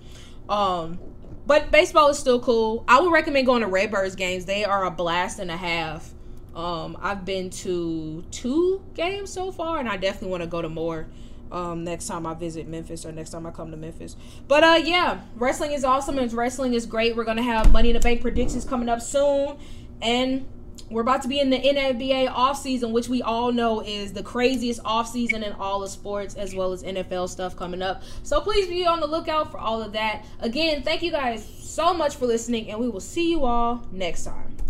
Um, but baseball is still cool. I would recommend going to Redbirds games. They are a blast and a half. Um, I've been to two games so far, and I definitely want to go to more. Um, next time I visit Memphis or next time I come to Memphis. But uh, yeah, wrestling is awesome and wrestling is great. We're gonna have Money in the Bank predictions coming up soon, and we're about to be in the NBA offseason, which we all know is the craziest offseason in all of sports, as well as NFL stuff coming up. So please be on the lookout for all of that. Again, thank you guys so much for listening, and we will see you all next time.